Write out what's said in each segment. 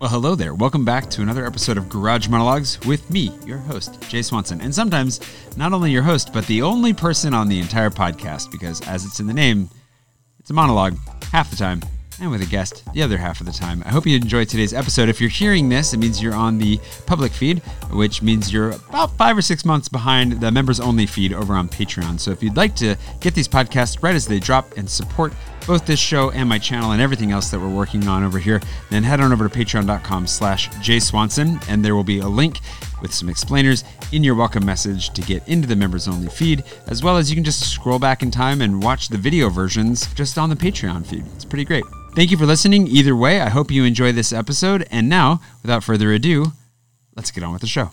Well, hello there. Welcome back to another episode of Garage Monologues with me, your host, Jay Swanson. And sometimes, not only your host, but the only person on the entire podcast, because as it's in the name, it's a monologue half the time, and with a guest the other half of the time. I hope you enjoyed today's episode. If you're hearing this, it means you're on the public feed, which means you're about five or six months behind the members only feed over on Patreon. So if you'd like to get these podcasts right as they drop and support both this show and my channel and everything else that we're working on over here, then head on over to patreon.com slash jayswanson and there will be a link with some explainers in your welcome message to get into the members only feed, as well as you can just scroll back in time and watch the video versions just on the Patreon feed. It's pretty great. Thank you for listening. Either way, I hope you enjoy this episode. And now, without further ado, let's get on with the show.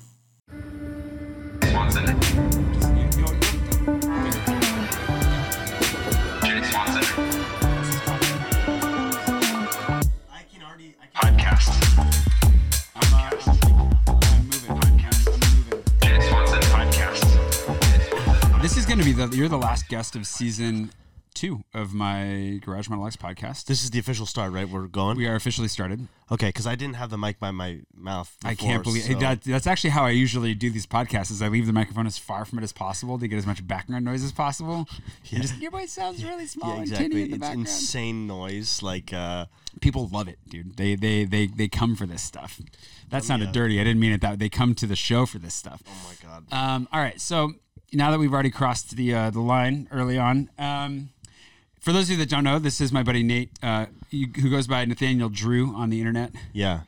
This is going to be the you're the last guest of season two of my Garage Monologues podcast. This is the official start, right? We're going. We are officially started. okay, because I didn't have the mic by my mouth. I can't believe so- that, that's actually how I usually do these podcasts. Is I leave the microphone as far from it as possible to get as much background noise as possible. And just your voice sounds really small Yeah, and exactly. in the It's background. insane noise. Like, uh, People love it, dude. They they they they come for this stuff. That sounded yeah. dirty. I didn't mean it that. They come to the show for this stuff. oh my god. Um, all right, so now that we've already crossed the uh, the line early on, um, for those of you that don't know, this is my buddy Nate, uh, who goes by Nathaniel Drew on the internet. yeah.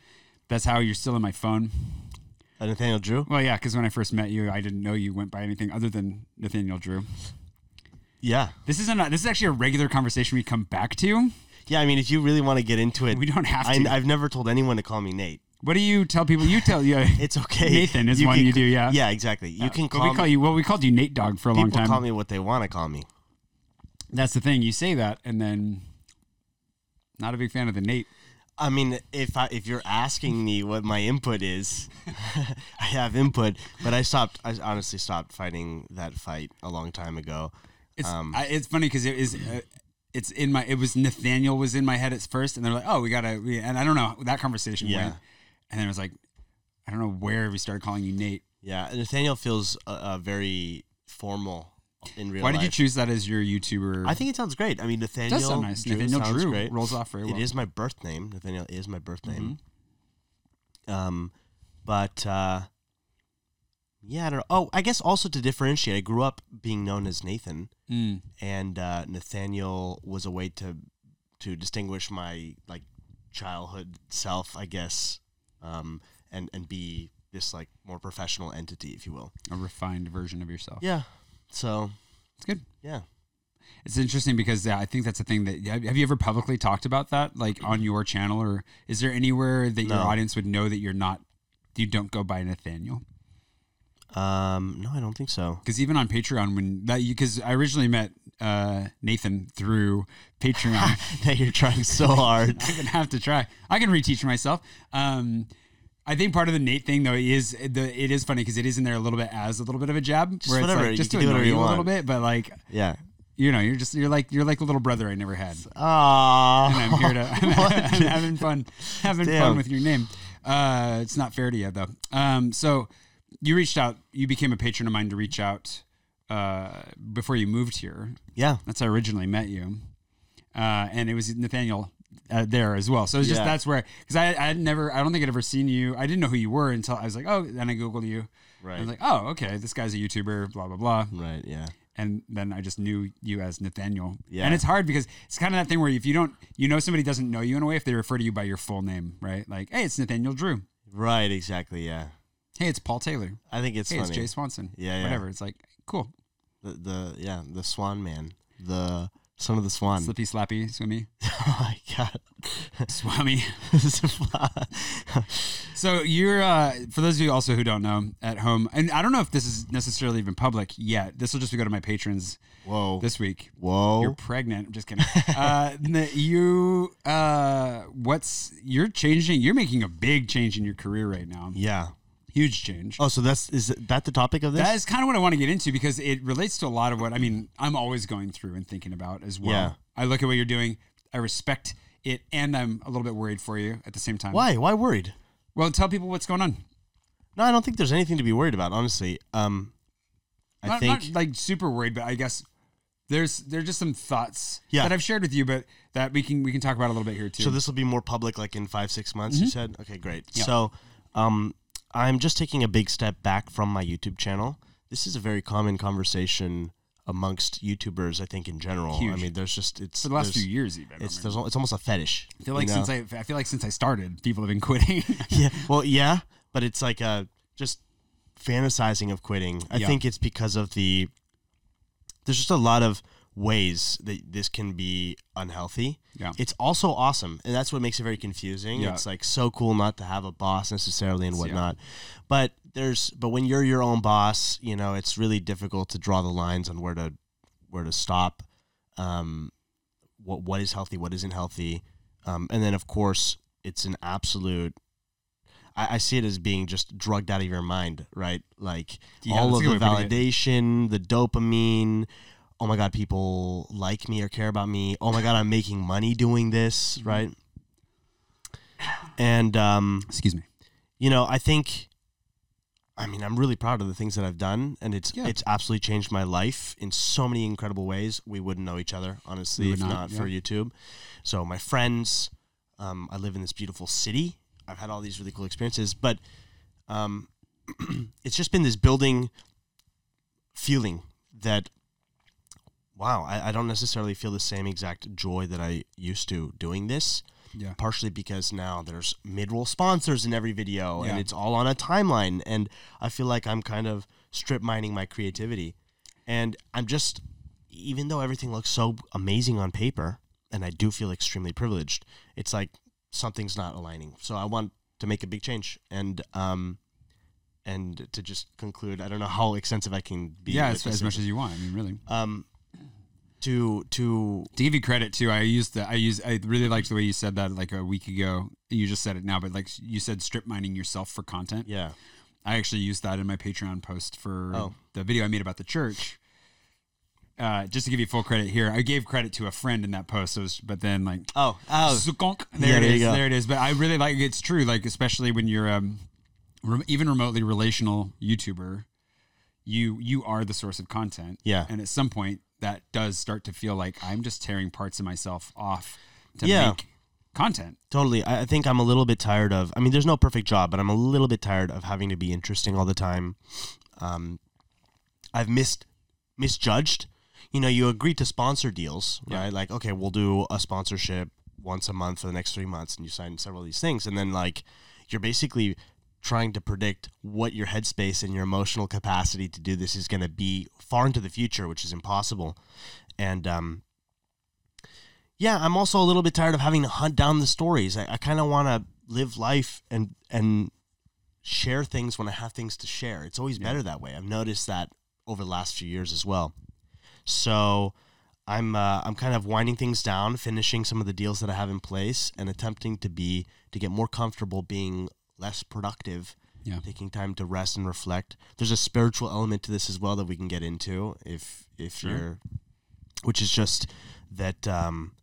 That's how you're still in my phone. Uh, Nathaniel Drew. Well, yeah, because when I first met you, I didn't know you went by anything other than Nathaniel Drew. Yeah. This isn't. A, this is actually a regular conversation we come back to. Yeah. I mean, if you really want to get into it, We don't have I, to. I've never told anyone to call me Nate. What do you tell people? You tell yeah. It's okay. Nathan is one can- you do, yeah. Yeah, exactly. You can call we call me. you. Well, we called you Nate Dog for a long people time. call me what they want to call me. That's the thing. You say that, and then not a big fan of the Nate. I mean, if I if you're asking me what my input is, I have input, but I stopped. I honestly stopped fighting that fight a long time ago. It's Um, I, it's funny because it is uh, it's in my it was Nathaniel was in my head at first, and they're like, oh, we gotta, we, and I don't know that conversation Yeah. went, and then it was like, I don't know where we started calling you Nate. Yeah, Nathaniel feels uh, uh, very formal in real Why life. did you choose that as your YouTuber? I think it sounds great. I mean, it Nathaniel. does sound nice. Drew Nathaniel sounds Drew great. rolls off very well. It is my birth name. Nathaniel is my birth name. Mm-hmm. Um, but uh, yeah, I don't know. Oh, I guess also to differentiate, I grew up being known as Nathan, Mm. and uh, Nathaniel was a way to to distinguish my like childhood self, I guess, um, and and be this like more professional entity, if you will. a refined version of yourself. Yeah. So It's good. yeah. It's interesting because I think that's the thing that have you ever publicly talked about that, like on your channel, or is there anywhere that your audience would know that you're not, you don't go by Nathaniel? Um, no, I don't think so. Because even on Patreon, when that you because I originally met uh, Nathan through Patreon. that you're trying so hard. I'm gonna have to try. I can reteach myself. Um, I think part of the Nate thing though is the it is funny because it is in there a little bit as a little bit of a jab, where it's whatever, like just to do annoy you you a little bit, but like Yeah. you know, you're just you're like you're like a little brother I never had. Aww. and I'm here to I'm having fun having fun with your name. Uh, it's not fair to you though. Um, so you reached out. You became a patron of mine to reach out uh, before you moved here. Yeah. That's how I originally met you, uh, and it was Nathaniel uh, there as well. So it's just Yeah. that's where because I I never I don't think I'd ever seen you. I didn't know who you were until I was like oh then I googled you. Right. I was like oh okay this guy's a YouTuber blah blah blah right. Yeah. and then I just knew you as Nathaniel. Yeah. And it's hard because it's kind of that thing where if you don't, you know, somebody doesn't know you in a way if they refer to you by your full name, right? Like, hey, it's Nathaniel Drew. Right. Exactly. Yeah. Hey, it's Paul Taylor. I think it's hey, funny. it's Jay Swanson. Yeah, yeah. Whatever. It's like cool. the, the yeah the Swan Man, the son of the Swan. Slippy, slappy, swimmy, oh my god. swami. So you're, uh, for those of you also who don't know at home, and I don't know if this is necessarily even public yet. This will just go to my patrons Whoa. this week. Whoa. You're pregnant. I'm just kidding. uh, you, uh, what's you're changing? You're making a big change in your career right now. yeah. Huge change. Oh, so that's is that the topic of this? That is kind of what I want to get into because it relates to a lot of what I mean. I'm always going through and thinking about as well. Yeah. I look at what you're doing. I respect it, and I'm a little bit worried for you at the same time. Why? Why worried? Well, tell people what's going on. No, I don't think there's anything to be worried about. Honestly, um, I not, think not like super worried, but I guess there's there's just some thoughts Yeah. that I've shared with you, but that we can we can talk about a little bit here too. so. This will be more public, like in five, six months. You said, okay, great. Mm-hmm. So, um, I'm just taking a big step back from my YouTube channel. This is a very common conversation amongst YouTubers, I think, in general. I mean, there's just it's for the last few years, even. It's I it's almost a fetish. I feel like you know? since I I feel like since I started, people have been quitting. yeah, well, yeah, but it's like uh just fantasizing of quitting. I Yeah. think it's because of the there's just a lot of ways that this can be unhealthy. Yeah. It's also awesome, and that's what makes it very confusing. Yeah. It's like so cool not to have a boss necessarily and Yeah. whatnot. But there's but when you're your own boss, you know, it's really difficult to draw the lines on where to where to stop. Um, what what is healthy, what isn't healthy, um, and then of course it's an absolute. I, see it as being just drugged out of your mind, right? Like Yeah, all of the good way of putting validation, the dopamine. Oh my god, people like me or care about me. Oh my god, I'm making money doing this, Mm-hmm. right? And um, Excuse me. you know, I think I mean, I'm really proud of the things that I've done and it's Yeah. it's absolutely changed my life in so many incredible ways. We wouldn't know each other, honestly, if not, not, for YouTube. So my friends, um, I live in this beautiful city. I've had all these really cool experiences, but um, it's just been this building feeling that wow, I, I don't necessarily feel the same exact joy that I used to doing this Yeah. partially because now there's mid-roll sponsors in every video and it's all on a timeline and i feel like i'm kind of strip mining my creativity and i'm just even though everything looks so amazing on paper and i do feel extremely privileged it's like something's not aligning so i want to make a big change and um and to just conclude i don't know how extensive i can be Yeah, as, as much as you want. I mean, really. um to to To give you credit too, I used the I use I really liked the way you said that like a week ago. You just said it now, but like you said, strip mining yourself for content. yeah I actually used that in my Patreon post for Oh. the video I made about the church. Uh, just to give you full credit here, I gave credit to a friend in that post. So was, but then like oh oh Zukonk. Yeah, There it there is. go. There it is. But I really like it's true. Like especially when you're um, re- even remotely relational YouTuber, you you are the source of content. Yeah. And at some point, that does start to feel like I'm just tearing parts of myself off to Yeah. make content. Totally. I think I'm a little bit tired of. I mean, there's no perfect job, but I'm a little bit tired of having to be interesting all the time. Um, I've missed misjudged. You know, you agree to sponsor deals, Yeah. right? Like, okay, we'll do a sponsorship once a month for the next three months, and you sign several of these things, and then like you're basically trying to predict what your headspace and your emotional capacity to do this is going to be far into the future, which is impossible. And um, yeah, I'm also a little bit tired of having to hunt down the stories. I, I kind of want to live life and and share things when I have things to share. It's always better that way. I've noticed that over the last few years as well. So I'm uh, I'm kind of winding things down, finishing some of the deals that I have in place, and attempting to be to get more comfortable being less productive. Yeah. Taking time to rest and reflect. There's a spiritual element to this as well that we can get into if if Sure. you're, which is just that um,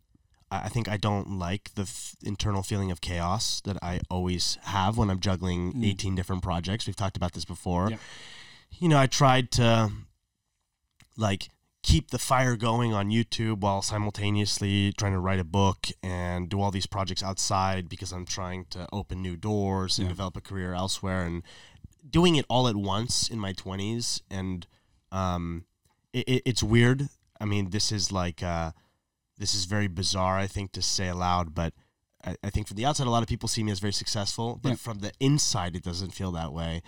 I think I don't like the f- internal feeling of chaos that I always have when I'm juggling 18 different projects. We've talked about this before. Yep. You know, I tried to like keep the fire going on YouTube while simultaneously trying to write a book and do all these projects outside because I'm trying to open new doors and Yeah. develop a career elsewhere and doing it all at once in my 20s and um it, it, it's weird. I mean, this is like uh this is very bizarre, I think, to say aloud, but I, I think from the outside, a lot of people see me as very successful, but Yeah. from the inside, it doesn't feel that way.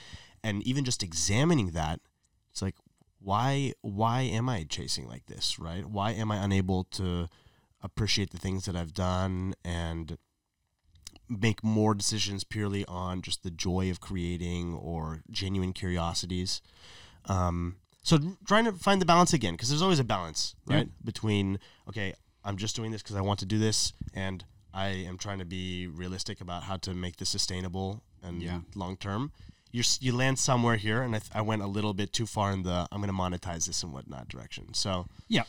And even just examining that, it's like, why, why am I chasing like this, right? Why am I unable to appreciate the things that I've done and make more decisions purely on just the joy of creating or genuine curiosities? Um, so trying to find the balance again, because there's always a balance, Yeah. right? Between okay, I'm just doing this because I want to do this, and I am trying to be realistic about how to make this sustainable and Yeah. long term. You you land somewhere here, and I, th- I went a little bit too far in the I'm going to monetize this and whatnot direction. So Yeah.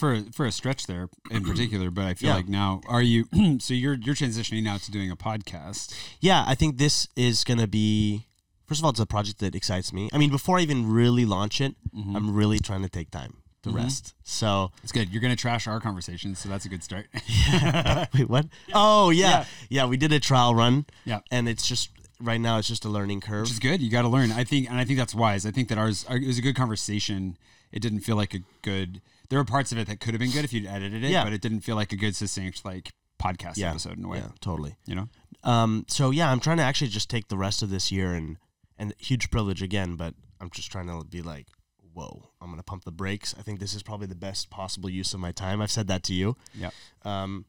For for a stretch there in particular, but I feel Yeah. like now are you so you're you're transitioning now to doing a podcast. yeah, I think this is gonna be. First of all, it's a project that excites me. I mean, before I even really launch it, Mm-hmm. I'm really trying to take time to rest. So It's good. You're gonna trash our conversations, so that's a good start. Wait, what? Oh yeah. Yeah. yeah, We did a trial run. Yeah. and it's just right now. It's just a learning curve. Which is good. You got to learn. I think, and I think that's wise. I think that ours it was a good conversation. It didn't feel like a good. There were parts of it that could have been good if you'd edited it, Yeah. but it didn't feel like a good succinct like podcast yeah, episode in a way. Yeah, totally. You know. Um, so yeah, I'm trying to actually just take the rest of this year and and huge privilege again, but I'm just trying to be like, whoa, I'm gonna pump the brakes. I think this is probably the best possible use of my time. I've said that to you. Yeah. Um,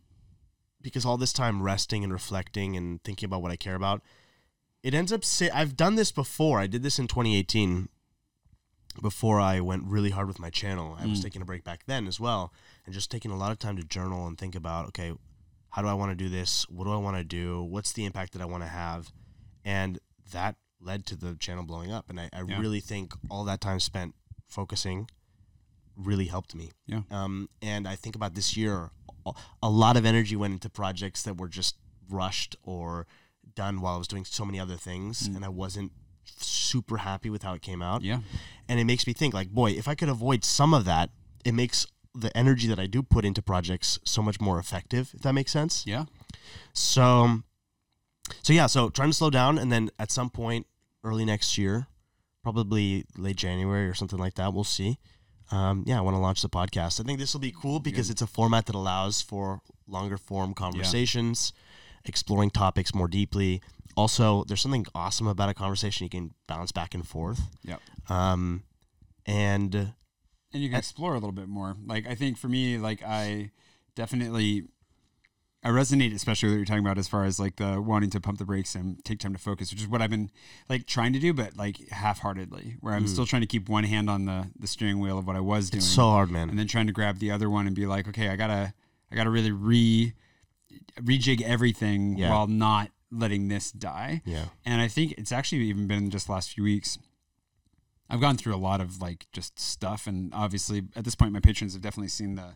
because all this time resting and reflecting and thinking about what I care about, it ends up. I've done this before. I did this in 2018. Before I went really hard with my channel, I was taking a break back then as well, and just taking a lot of time to journal and think about, okay, how do I want to do this? What do I want to do? What's the impact that I want to have? And that led to the channel blowing up. And I, I Yeah. really think all that time spent focusing really helped me. Yeah. Um, and I think about this year, a lot of energy went into projects that were just rushed or done while I was doing so many other things, and I wasn't super happy with how it came out. Yeah. And it makes me think, like, boy, if I could avoid some of that, it makes the energy that I do put into projects so much more effective. If that makes sense. Yeah. So, so yeah, so trying to slow down, and then at some point early next year, probably late January or something like that, we'll see. Um, yeah, I want to launch the podcast. I think this will be cool because it's a format that allows for longer form conversations, exploring topics more deeply. Also, there's something awesome about a conversation you can bounce back and forth. Yeah. Um, and and you can explore a little bit more. Like I think for me, like I definitely I resonate especially with what you're talking about as far as like the wanting to pump the brakes and take time to focus, which is what I've been like trying to do, but like half heartedly, where I'm still trying to keep one hand on the the steering wheel of what I was doing. it's so hard, man. and then trying to grab the other one and be like, okay, I gotta I gotta really re rejig everything Yeah. while not letting this die. yeah. And I think it's actually even been just last few weeks. I've gone through a lot of like just stuff, and obviously at this point, my patrons have definitely seen the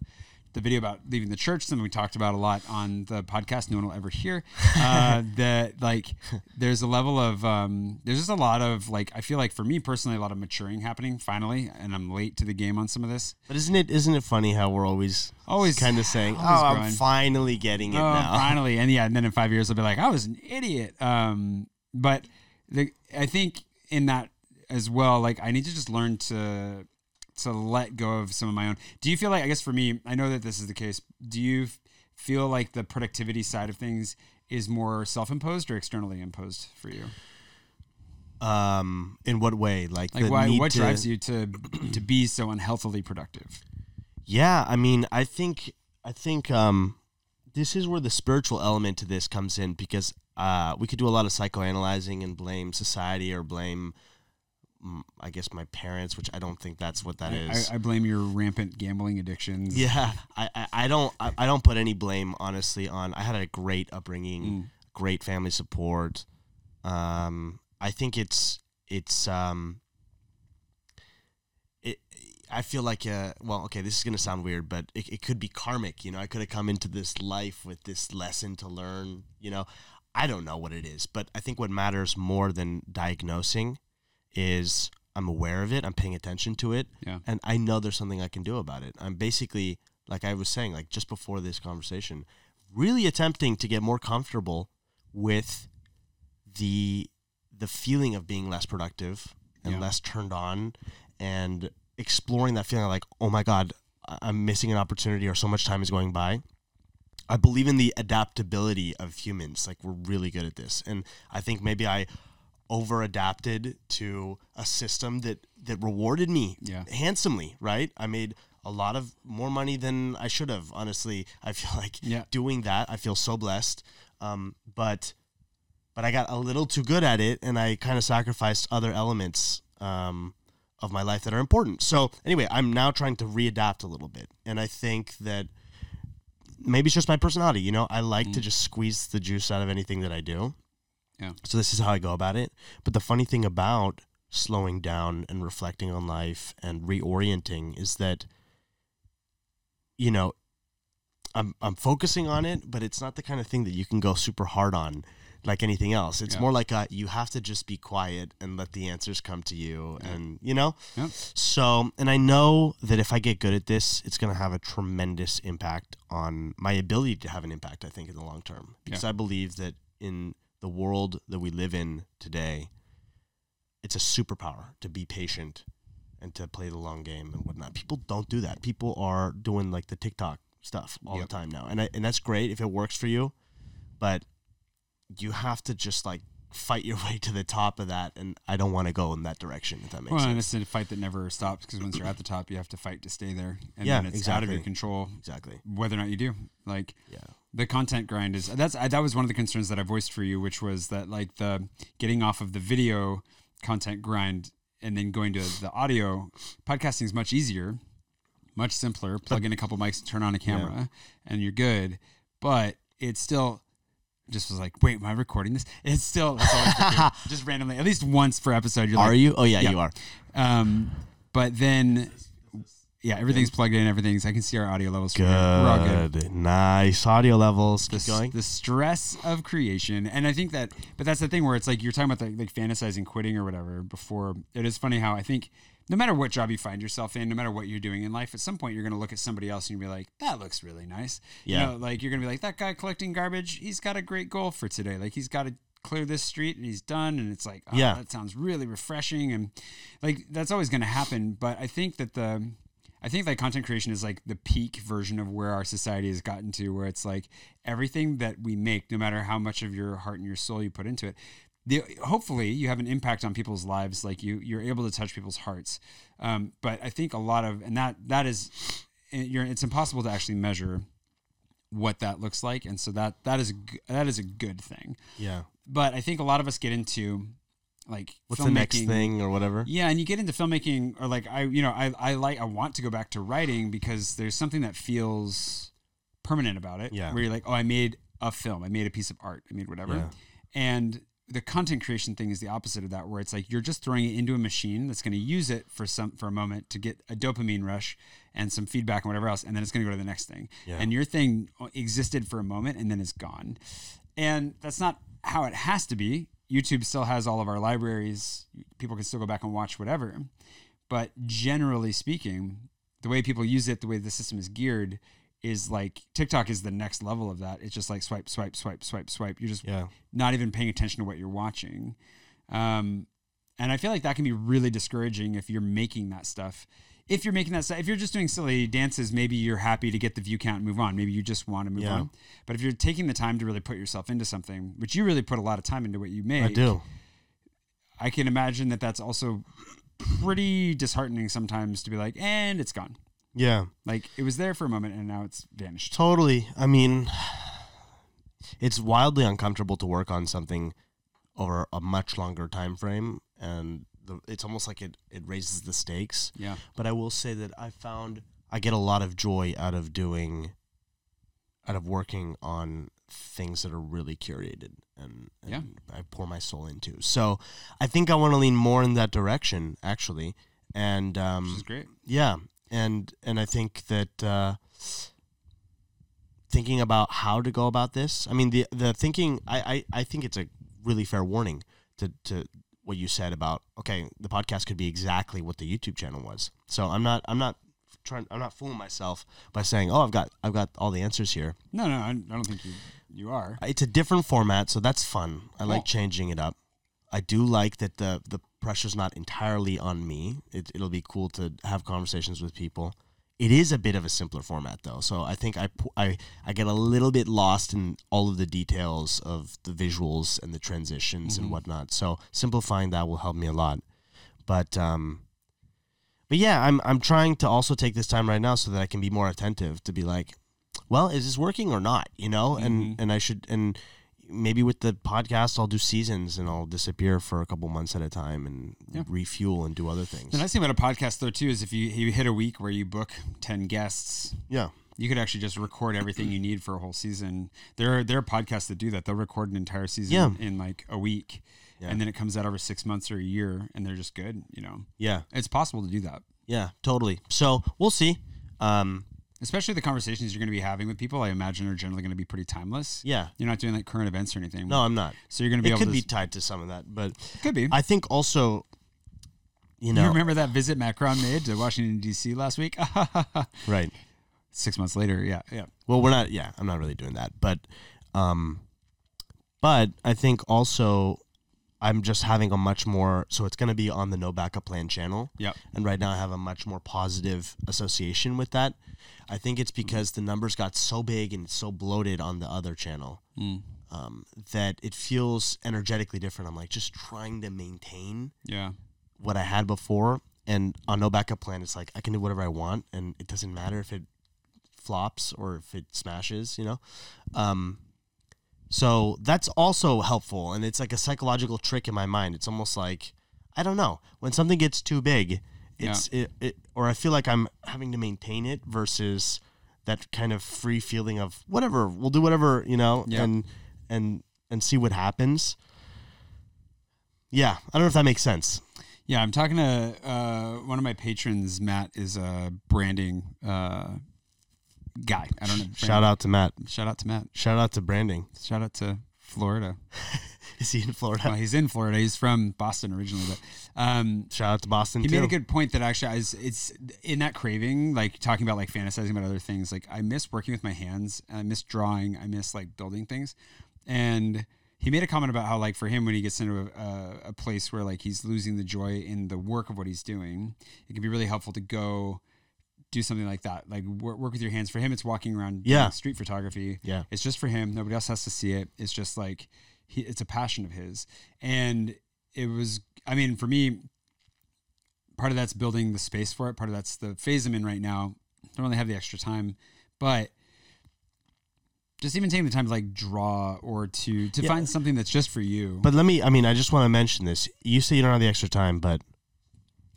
the video about leaving the church. Something we talked about a lot on the podcast. No one will ever hear. Uh, that like there's a level of um, there's just a lot of like I feel like for me personally, a lot of maturing happening finally, and I'm late to the game on some of this. But isn't it isn't it funny how we're always Always- kind of saying, "Oh, I'm finally getting it Oh, now." finally, and yeah, and then in five years I'll be like, I was an idiot. Um, but the, I think in that as well, like I need to just learn to to let go of some of my own. Do you feel like? I guess for me, I know that this is the case. Do you feel like the productivity side of things is more self-imposed or externally imposed for you? Um, in what way? Like, Like, why? What to- drives you to to be so unhealthily productive? Yeah, I mean, I think I think um, this is where the spiritual element to this comes in because uh, we could do a lot of psychoanalyzing and blame society or blame, I guess, my parents, which I don't think that's what that I, is. I, I blame your rampant gambling addictions. Yeah, I, I, I don't I, I don't put any blame honestly on. I had a great upbringing, Mm. great family support. Um, I think it's it's um. It, I feel like uh well okay this is gonna sound weird but it, it could be karmic you know I could have come into this life with this lesson to learn you know I don't know what it is but I think what matters more than diagnosing is I'm aware of it I'm paying attention to it Yeah. and I know there's something I can do about it. I'm basically, like I was saying, like just before this conversation, really attempting to get more comfortable with the the feeling of being less productive and Yeah. less turned on, and exploring that feeling like, oh my god, I'm missing an opportunity, or so much time is going by. I believe in the adaptability of humans. Like we're really good at this, and I think maybe I over adapted to a system that that rewarded me Yeah. handsomely. Right, I made a lot of more money than I should have. Honestly, I feel like Yeah. doing that. I feel so blessed. Um, but but I got a little too good at it, and I kind of sacrificed other elements um, of my life that are important. So anyway, I'm now trying to readapt a little bit, and I think that maybe it's just my personality. You know, I like to just squeeze the juice out of anything that I do. Yeah. So this is how I go about it. But the funny thing about slowing down and reflecting on life and reorienting is that you know, I'm I'm focusing on it, but it's not the kind of thing that you can go super hard on like anything else. It's Yeah. more like a, you have to just be quiet and let the answers come to you, and you know. Yep. So, and I know that if I get good at this, it's going to have a tremendous impact on my ability to have an impact. I think in the long term, because I believe that in the world that we live in today, it's a superpower to be patient and to play the long game and whatnot. People don't do that. People are doing like the TikTok stuff all Yep. the time now, and I, and that's great if it works for you, but you have to just like fight your way to the top of that, and I don't want to go in that direction. If that makes Well, and sense. it's a fight that never stops because once you're at the top, you have to fight to stay there, and Yeah, then it's out of your control Exactly. whether or not you do. Like Yeah. The content grind is that's I, that was one of the concerns that I voiced for you, which was that like the getting off of the video content grind and then going to the audio podcasting is much easier, much simpler. Plug in a couple mics, turn on a camera, and you're good. But it's still just was like, wait, am I recording this? It's still that's all I have to do. just randomly, at least once per episode. You're Are like, you? Oh yeah, Yeah. you are. um, but then, yeah, everything's plugged in. Everything's. I can see our audio levels. From here. We're all good. Good. Nice audio levels. The, Keep going. the stress of creation, and I think that, but that's the thing where it's like you're talking about the, like fantasizing quitting or whatever. Before it is funny how I think no matter what job you find yourself in, no matter what you're doing in life, at some point you're going to look at somebody else and you'll be like, that looks really nice. Yeah. You know, like you're going to be like, that guy collecting garbage, he's got a great goal for today. Like he's got to clear this street and he's done. And it's like, oh, Yeah. that sounds really refreshing. And like, that's always going to happen. But I think that the, I think like content creation is like the peak version of where our society has gotten to, where it's like everything that we make, no matter how much of your heart and your soul you put into it, the, hopefully you have an impact on people's lives. Like you, you're able to touch people's hearts. Um, but I think a lot of, and that that is, you're, it's impossible to actually measure what that looks like, and so that that is that is a good thing. yeah. But I think a lot of us get into like What's the next thing or whatever? yeah, and you get into filmmaking, or like I, you know, I, I like, I want to go back to writing because there's something that feels permanent about it. Yeah. Where you're like, oh, I made a film, I made a piece of art, I made whatever, Yeah. and the content creation thing is the opposite of that, where it's like you're just throwing it into a machine that's going to use it for some for a moment to get a dopamine rush and some feedback and whatever else, and then it's going to go to the next thing. Yeah. And your thing existed for a moment and then it's gone, and that's not how it has to be. YouTube still has all of our libraries. People can still go back and watch whatever. But generally speaking, the way people use it, the way the system is geared, is like TikTok is the next level of that. It's just like swipe, swipe, swipe, swipe, swipe. You're just Yeah. not even paying attention to what you're watching. Um, and I feel like that can be really discouraging if you're making that stuff. If you're making that if you're just doing silly dances, maybe you're happy to get the view count and move on. Maybe you just want to move Yeah. on. But if you're taking the time to really put yourself into something, which you really put a lot of time into what you make, I do. I can imagine that that's also pretty disheartening sometimes to be like, and it's gone. Yeah. Like it was there for a moment and now it's vanished. Totally. I mean, it's wildly uncomfortable to work on something over a much longer time frame, and the, it's almost like it, it raises the stakes. Yeah. But I will say that I found I get a lot of joy out of doing, out of working on things that are really curated and, and Yeah. I pour my soul into. So I think I want to lean more in that direction, actually. And um, Which is great. yeah, and and I think that uh, thinking about how to go about this. I mean, the the thinking. I, I I think it's a really fair warning to to what you said about okay, the podcast could be exactly what the YouTube channel was. So I'm not I'm not trying I'm not fooling myself by saying oh I've got I've got all the answers here. No, no, I I don't think you you are. It's a different format, so that's fun. I like changing it up. I do like that the the pressure's not entirely on me. It, it'll be cool to have conversations with people. It is a bit of a simpler format though, so I think I I I get a little bit lost in all of the details of the visuals and the transitions and whatnot. So simplifying that will help me a lot. But um, but yeah, I'm I'm trying to also take this time right now so that I can be more attentive to be like, well, is this working or not? You know, and and I should and maybe with the podcast I'll do seasons and I'll disappear for a couple months at a time and Yeah. refuel and do other things. The nice thing about a podcast though too is if you you hit a week where you book ten guests, yeah, you could actually just record everything you need for a whole season. There are there are podcasts that do that. They'll record an entire season Yeah. in like a week, Yeah. and then it comes out over six months or a year, and they're just good. You know, yeah, it's possible to do that. yeah, totally. So we'll see. Um, especially the conversations you're going to be having with people. I imagine are generally going to be pretty timeless. Yeah. You're not doing like current events or anything. No, I'm not. So you're going to be It able could to. be tied to some of that, but could be. I think also, you know, you remember that visit Macron made to Washington D.C. last week? right? Six months later, yeah, yeah, Well, we're not. Yeah, I'm not really doing that, but, um, but I think also, I'm just having a much more. So it's going to be on the No Backup Plan channel. Yep. And right now, I have a much more positive association with that. I think it's because the numbers got so big and so bloated on the other channel um, that it feels energetically different. I'm like just trying to maintain yeah. what I had before. And on no backup plan, it's like I can do whatever I want, and it doesn't matter if it flops or if it smashes, you know. Um, so that's also helpful, and it's like a psychological trick in my mind. It's almost like I don't know when something gets too big, it's it, it or I feel like I'm having to maintain it versus that kind of free feeling of whatever we'll do whatever you know Yeah. and and and see what happens. Yeah, I don't know if that makes sense. Yeah, I'm talking to uh, one of my patrons. Matt is a branding uh, guy. I don't know. Shout out to Matt. Shout out to Matt. Shout out to branding. Shout out to Florida. Is he in Florida? Well, he's in Florida. He's from Boston originally, but um, Shout out to Boston he too. made a good point that actually is it's in that craving, like talking about like fantasizing about other things. Like I miss working with my hands. and I miss drawing. I miss like building things, and he made a comment about how like for him when he gets into a, a, a place where like he's losing the joy in the work of what he's doing, it can be really helpful to go do something like that. Like work, work with your hands. For him, it's walking around Yeah. street photography. Yeah. It's just for him. Nobody else has to see it. It's just like he, it's a passion of his. And it was, I mean, for me, part of that's building the space for it. Part of that's the phase I'm in right now. I don't really have the extra time, but just even taking the time to like draw or to to Yeah. find something that's just for you. But let me. I mean, I just want to mention this. You say you don't have the extra time, but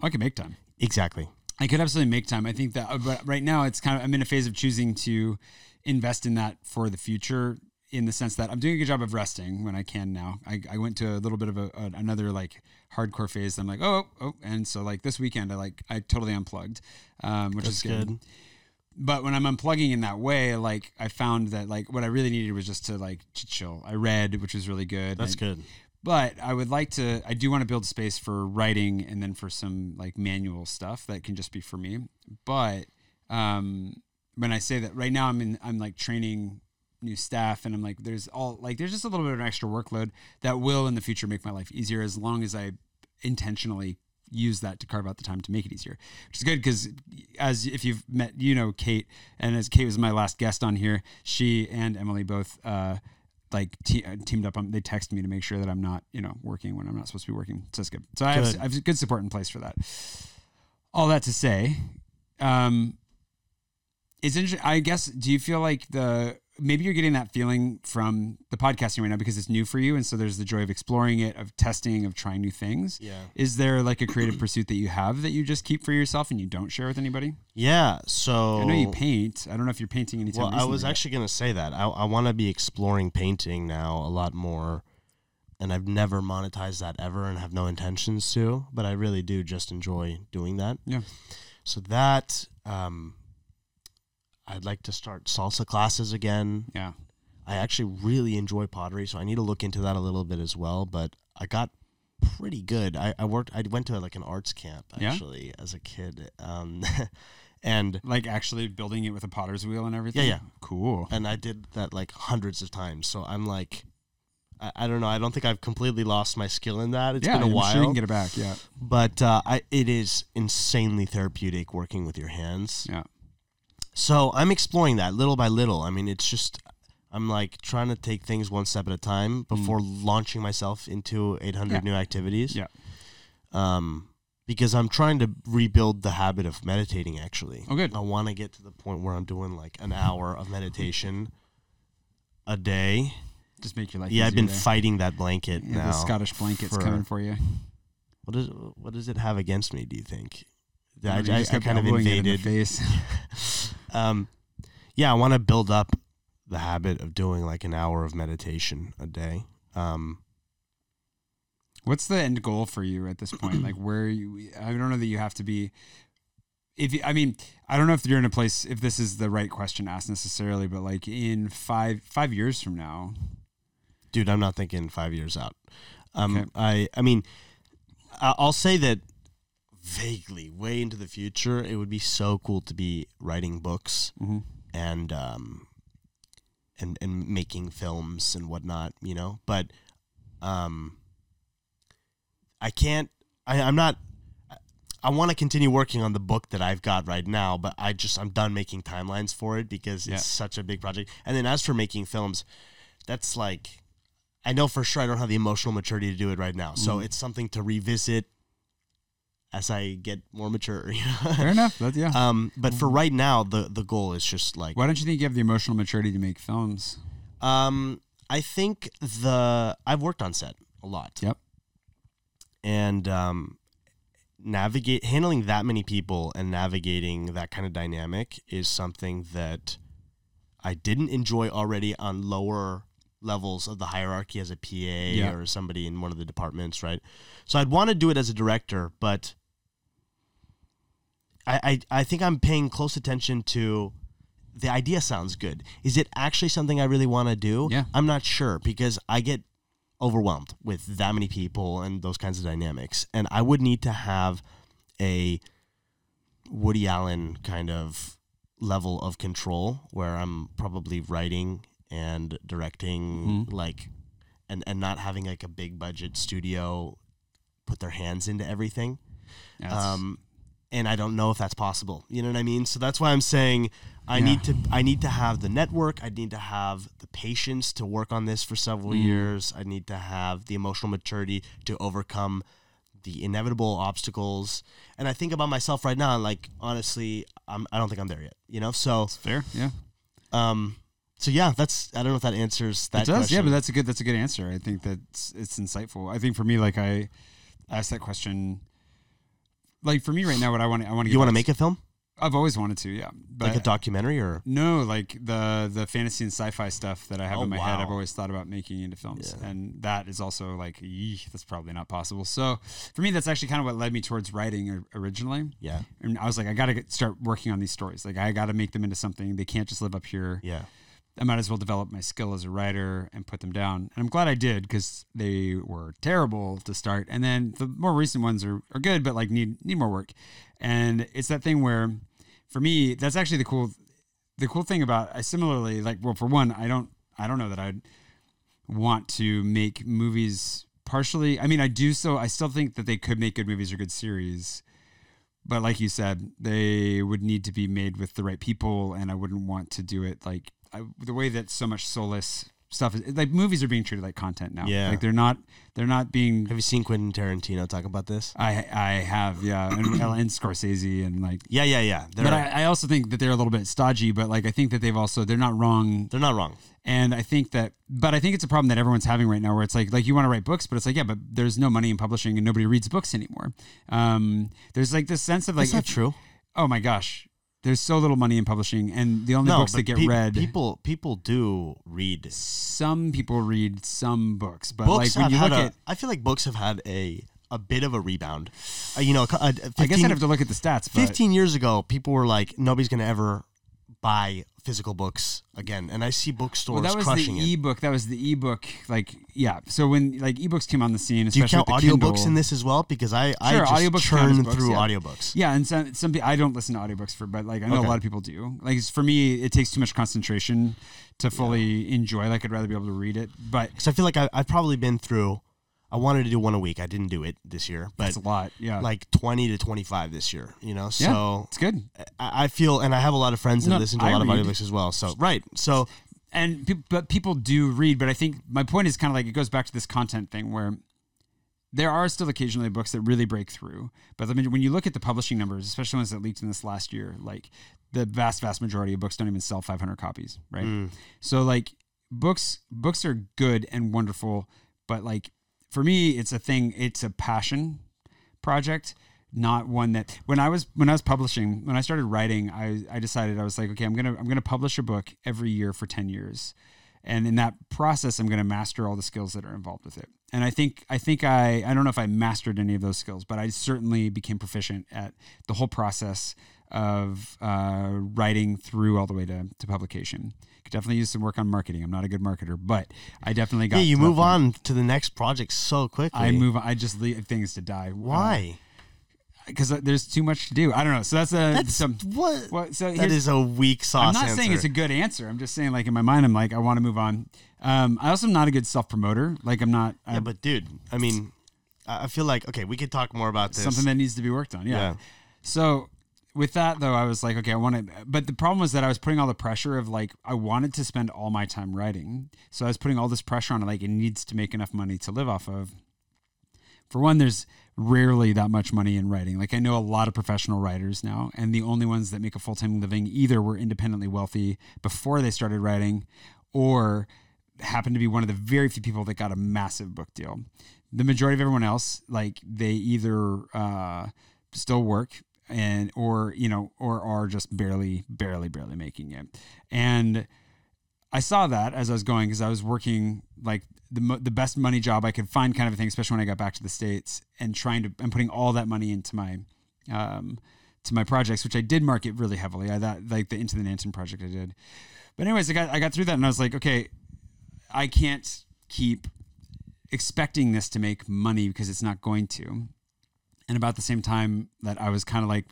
oh, I can make time. exactly. I could absolutely make time. I think that, uh, but right now it's kind of I'm in a phase of choosing to invest in that for the future. In the sense that I'm doing a good job of resting when I can now. I, I went to a little bit of a, a another like hardcore phase. I'm like, oh, oh, and so like this weekend, I like I totally unplugged, um, which That's is good. good. But when I'm unplugging in that way, like I found that like what I really needed was just to like ch- chill. I read, which was really good. That's I- good. But I would like to. I do want to build space for writing and then for some like manual stuff that can just be for me. But um, when I say that right now, I'm in. I'm like training new staff, and I'm like, there's all like there's just a little bit of an extra workload that will in the future make my life easier as long as I intentionally use that to carve out the time to make it easier which is good because as if you've met you know kate and as kate was my last guest on here she and emily both uh like te- uh, teamed up on they text me to make sure that i'm not you know working when i'm not supposed to be working so that's good so I have, Good. I have good support in place for that all that to say um it's interesting i guess do you feel like the maybe you're getting that feeling from the podcasting right now because it's new for you and so there's the joy of exploring it of testing of trying new things Yeah. is there like a creative pursuit that you have that you just keep for yourself and you don't share with anybody Yeah. So i know you paint i don't know if you're painting anytime Well, I was but- actually going to say that. I, I want to be exploring painting now a lot more. And I've never monetized that ever and have no intentions to, but I really do just enjoy doing that. yeah So that, um, I'd like to start salsa classes again. yeah I actually really enjoy pottery, so I need to look into that a little bit as well. But I got pretty good. I, I worked. I went to like an arts camp Yeah? actually as a kid, um, and like actually building it with a potter's wheel and everything Yeah, yeah. cool and I did that like hundreds of times. So I'm like, I, I don't know. I don't think I've completely lost my skill in that. It's yeah been a I'm while, sure you can get it back yeah but uh, I, it is insanely therapeutic working with your hands. yeah So I'm exploring that little by little. I mean, it's just I'm like trying to take things one step at a time before launching myself into 800 Mm. Yeah. new activities. yeah Um, because I'm trying to rebuild the habit of meditating. Actually, Oh, good. I want to get to the point where I'm doing like an hour of meditation a day. just make your life Yeah, I've been there. fighting that blanket yeah, now. the scottish blankets for- coming for you What does what does it have against me? Do you think? I, I, just I kept kind of it in the invaded. face um, yeah, I want to build up the habit of doing like an hour of meditation a day. Um, What's the end goal for you at this point? like where you I don't know that you have to be if you, I mean, I don't know if you're in a place if this is the right question asked necessarily, but like in five five years from now, dude i'm not thinking five years out um Okay. i i mean i'll say that vaguely way into the future it would be so cool to be writing books Mhm. and um and and making films and whatnot you know but um i can't I, i'm not I- want to continue working on the book that I've got right now, but I just I'm done making timelines for it because Yeah. it's such a big project. And then as for making films, that's like I know for sure I don't have the emotional maturity to do it right now. So it's something to revisit as I get more mature. You know? fair enough. That, yeah. um, but for right now, the the goal is just like Why don't you think you have the emotional maturity to make films? um, I think the I've worked on set a lot. Yep. and um, navigate handling that many people and navigating that kind of dynamic is something that I didn't enjoy already on lower levels of the hierarchy as a PA or somebody in one of the departments, right? So I'd want to do it as a director, but I, I I think I'm paying close attention to the idea sounds good. Is it actually something I really want to do? Yeah. I'm not sure because I get overwhelmed with that many people and those kinds of dynamics. And I would need to have a Woody Allen kind of level of control where I'm probably writing and directing like and and not having like a big budget studio put their hands into everything. That's- Um and I don't know if that's possible. You know what I mean? So that's why I'm saying I Yeah. need to I need to have the network, I need to have the patience to work on this for several Mm. years. I need to have the emotional maturity to overcome the inevitable obstacles. And I think about myself right now and like honestly, I'm I don't think I'm there yet, you know? So fair. Yeah. um so yeah, that's I don't know if that answers that it does, yeah, but that's a good that's a good answer. I think that's it's insightful. I think for me, like I asked that question. Like for me right now, what I want I want to you want to make a film? I've always wanted to, yeah. But Like a documentary or no, like the the fantasy and sci-fi stuff that I have Oh, in my head, I've always thought about making into films, Yeah. and that is also like, eeh, that's probably not possible. So for me, that's actually kind of what led me towards writing originally. yeah. And I was like, I got to start working on these stories. Like, I got to make them into something. They can't just live up here. Yeah. I might as well develop my skill as a writer and put them down. And I'm glad I did because they were terrible to start. And then the more recent ones are, are good, but like need need more work. And it's that thing where, for me, that's actually the cool the cool thing about I similarly like well for one I don't I don't know that I'd want to make movies partially. I mean I do so I still think that they could make good movies or good series. But like you said, they would need to be made with the right people, and I wouldn't want to do it like I, the way that so much soulless stuff is. Like movies are being treated like content now. Yeah. like they're not. They're not being. Have you seen Quentin Tarantino talk about this? I I have yeah, and, and Scorsese and like. Yeah, yeah, yeah. They're But I, I also think that they're a little bit stodgy. But like I think that they've also they're not wrong they're not wrong. and I think that, but I think it's a problem that everyone's having right now, where it's like, like you want to write books, but it's like, yeah, but there's no money in publishing, and nobody reads books anymore. Um, there's like this sense of like, That's not if- true. Oh my gosh, there's so little money in publishing, and the only No, books that get pe- read, people people do read. some people read some books, but Books like when you look a. at, I feel like books have had a a bit of a rebound. Uh, you know, a cou- uh, 15, I guess I'd have to look at the stats, but 15 years ago, people were like, nobody's gonna ever buy physical books again, and I see bookstores well, that was crushing the it. ebook. That was the ebook. Like, yeah. So when like ebooks came on the scene, Do you especially count audiobooks Kindle- in this as well? Because I I just audiobooks churn books, through yeah. audiobooks. Yeah, and some some I don't listen to audiobooks for, but like I know Okay. a lot of people do. Like for me, it takes too much concentration to fully enjoy. Like I'd rather be able to read it, but Because I feel like I, I've probably been through. I wanted to do one a week. I didn't do it this year, but that's a lot. Yeah, like 20 to 25 this year. You know, yeah, so it's good. I, I feel, and I have a lot of friends that No, listen to a lot of audiobooks as well. So right, so And but people do read. But I think my point is kind of like it goes back to this content thing where there are still occasionally books that really break through. But I mean, when you look at the publishing numbers, especially ones that leaked in this last year, like the vast, vast majority of books don't even sell 500 copies, right? Mm. So like books, books are good and wonderful, but like for me, it's a thing. It's a passion project, not one that when I was when I was publishing, when I started writing, I I decided I was like, okay, I'm gonna I'm gonna publish a book every year for 10 years. And in that process, I'm to master all the skills that are involved with it. And I think I think I I don't know if I mastered any of those skills, but I certainly became proficient at the whole process of uh, writing through all the way to, to publication. Could definitely use some work on marketing. I'm not a good marketer, but I definitely got. Yeah, you move on to the next project so quickly. I move. I just leave things to die. Why? Because there's too much to do. I don't know. So that's a That's some. what. Well, so that is a weak sauce. I'm not saying it's a good answer. I'm just saying, like in my mind, I'm like, I want to move on. Um, I also am not a good self promoter. Like I'm not. Yeah, I'm but dude, I mean, I I feel like okay, we could talk more about this. something that needs to be worked on. Yeah. Yeah. So with that though, I was like, okay, I want to. But the problem was that I was putting all the pressure of like I wanted to spend all my time writing. So I was putting all this pressure on it. Like it needs to make enough money to live off of. For one, there's rarely that much money in writing. Like I know a lot of professional writers now, and the only ones that make a full time living either were independently wealthy before they started writing, or happened to be one of the very few people that got a massive book deal. The majority of everyone else, like they either uh, still work and or you know or are just barely barely barely making it. And i saw that as i was going because i was working like the, the best money job i could find kind of a thing especially when i got back to the states and trying to and putting all that money into my um to my projects which i did market really heavily. I that like the into the nanten project i did. But anyways i got i got through that and i was like okay i can't keep expecting this to make money because it's not going to and about the same time that I was kind of like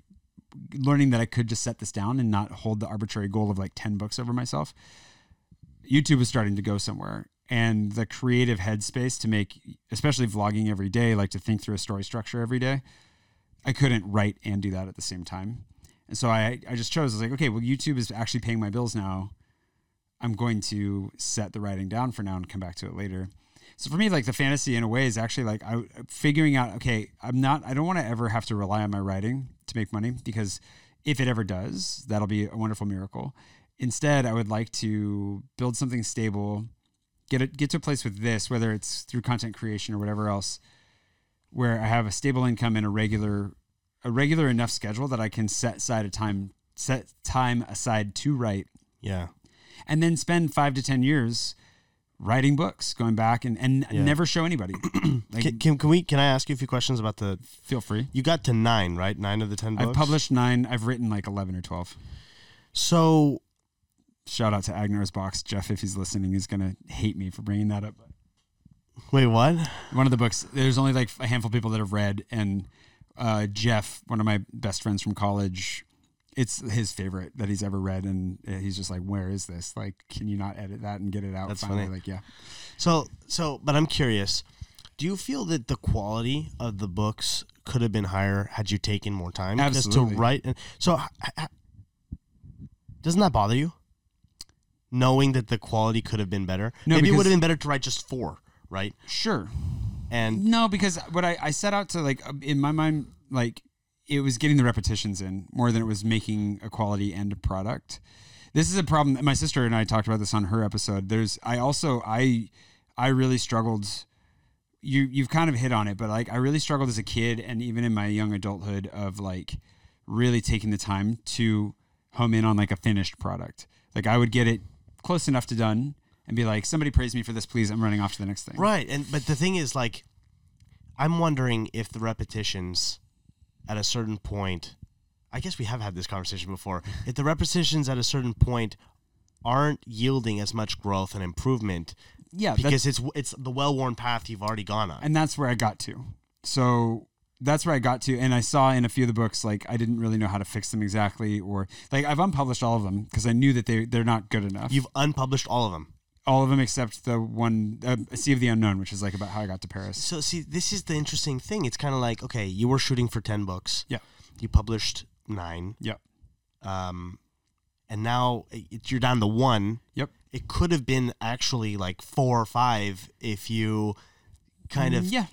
learning that I could just set this down and not hold the arbitrary goal of like 10 books over myself, YouTube was starting to go somewhere. And the creative headspace to make, especially vlogging every day, like to think through a story structure every day, I couldn't write and do that at the same time. And so I, I just chose, I was like, okay, well, YouTube is actually paying my bills now. I'm going to set the writing down for now and come back to it later. So for me, like the fantasy in a way is actually like I figuring out. Okay, I'm not. I don't want to ever have to rely on my writing to make money because if it ever does, that'll be a wonderful miracle. Instead, I would like to build something stable, get it get to a place with this, whether it's through content creation or whatever else, where I have a stable income and a regular, a regular enough schedule that I can set aside a time set time aside to write Yeah. and then spend five to ten years writing books, going back and, and Yeah. never show anybody. like, Can, can can we can I ask you a few questions about the? feel free. You got to nine, right? Nine of the ten books. I've published nine. I've written like eleven or twelve. So Shout out to Agner's Box, Jeff. If he's listening, he's gonna hate me for bringing that up. wait, what? One of the books, there's only like a handful of people that have read, and uh, Jeff, one of my best friends from college, it's his favorite that he's ever read, and uh, he's just like, "Where is this? Like, can you not edit that and get it out?" That's finally? funny. Like, yeah. So so, but I'm curious. Do you feel that the quality of the books could have been higher had you taken more time? Absolutely. to write and so doesn't that bother you? Knowing that the quality could have been better. No, Maybe it would have been better to write just four, right? Sure. And No, because what I, I set out to like uh, in my mind, like it was getting the repetitions in more than it was making a quality end product. This is a problem. My sister and I talked about this on her episode. There's I also I I really struggled. You you've kind of hit on it, but like I really struggled as a kid and even in my young adulthood of like really taking the time to home in on like a finished product. Like I would get it close enough to done and be like, somebody praise me for this, please. I'm running off to the next thing. right, and but the thing is like I'm wondering if the repetitions at a certain point I guess we have had this conversation before. If the repetitions at a certain point aren't yielding as much growth and improvement Yeah, because it's it's the well-worn path you've already gone on. and that's where I got to. So that's where I got to, and I saw in a few of the books like I didn't really know how to fix them exactly, or like I've unpublished all of them because I knew that they they're not good enough. You've unpublished all of them. All of them except the one uh, Sea of the Unknown, which is like about how I got to Paris. So see, this is the interesting thing. It's kind of like okay, you were shooting for ten books. Yeah. You published nine. Yep. Um, and now it, you're down to one. Yep. It could have been actually like four or five if you kind of. Mm, yeah.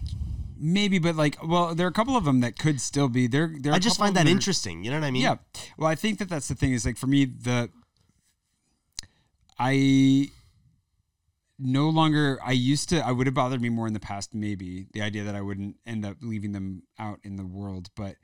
Maybe, but like, well, there are a couple of them that could still be there. there are I just find of that them interesting. You know what I mean? Yeah. Well, I think that that's the thing is like for me the I no longer I used to I would have bothered me more in the past maybe the idea that I wouldn't end up leaving them out in the world, but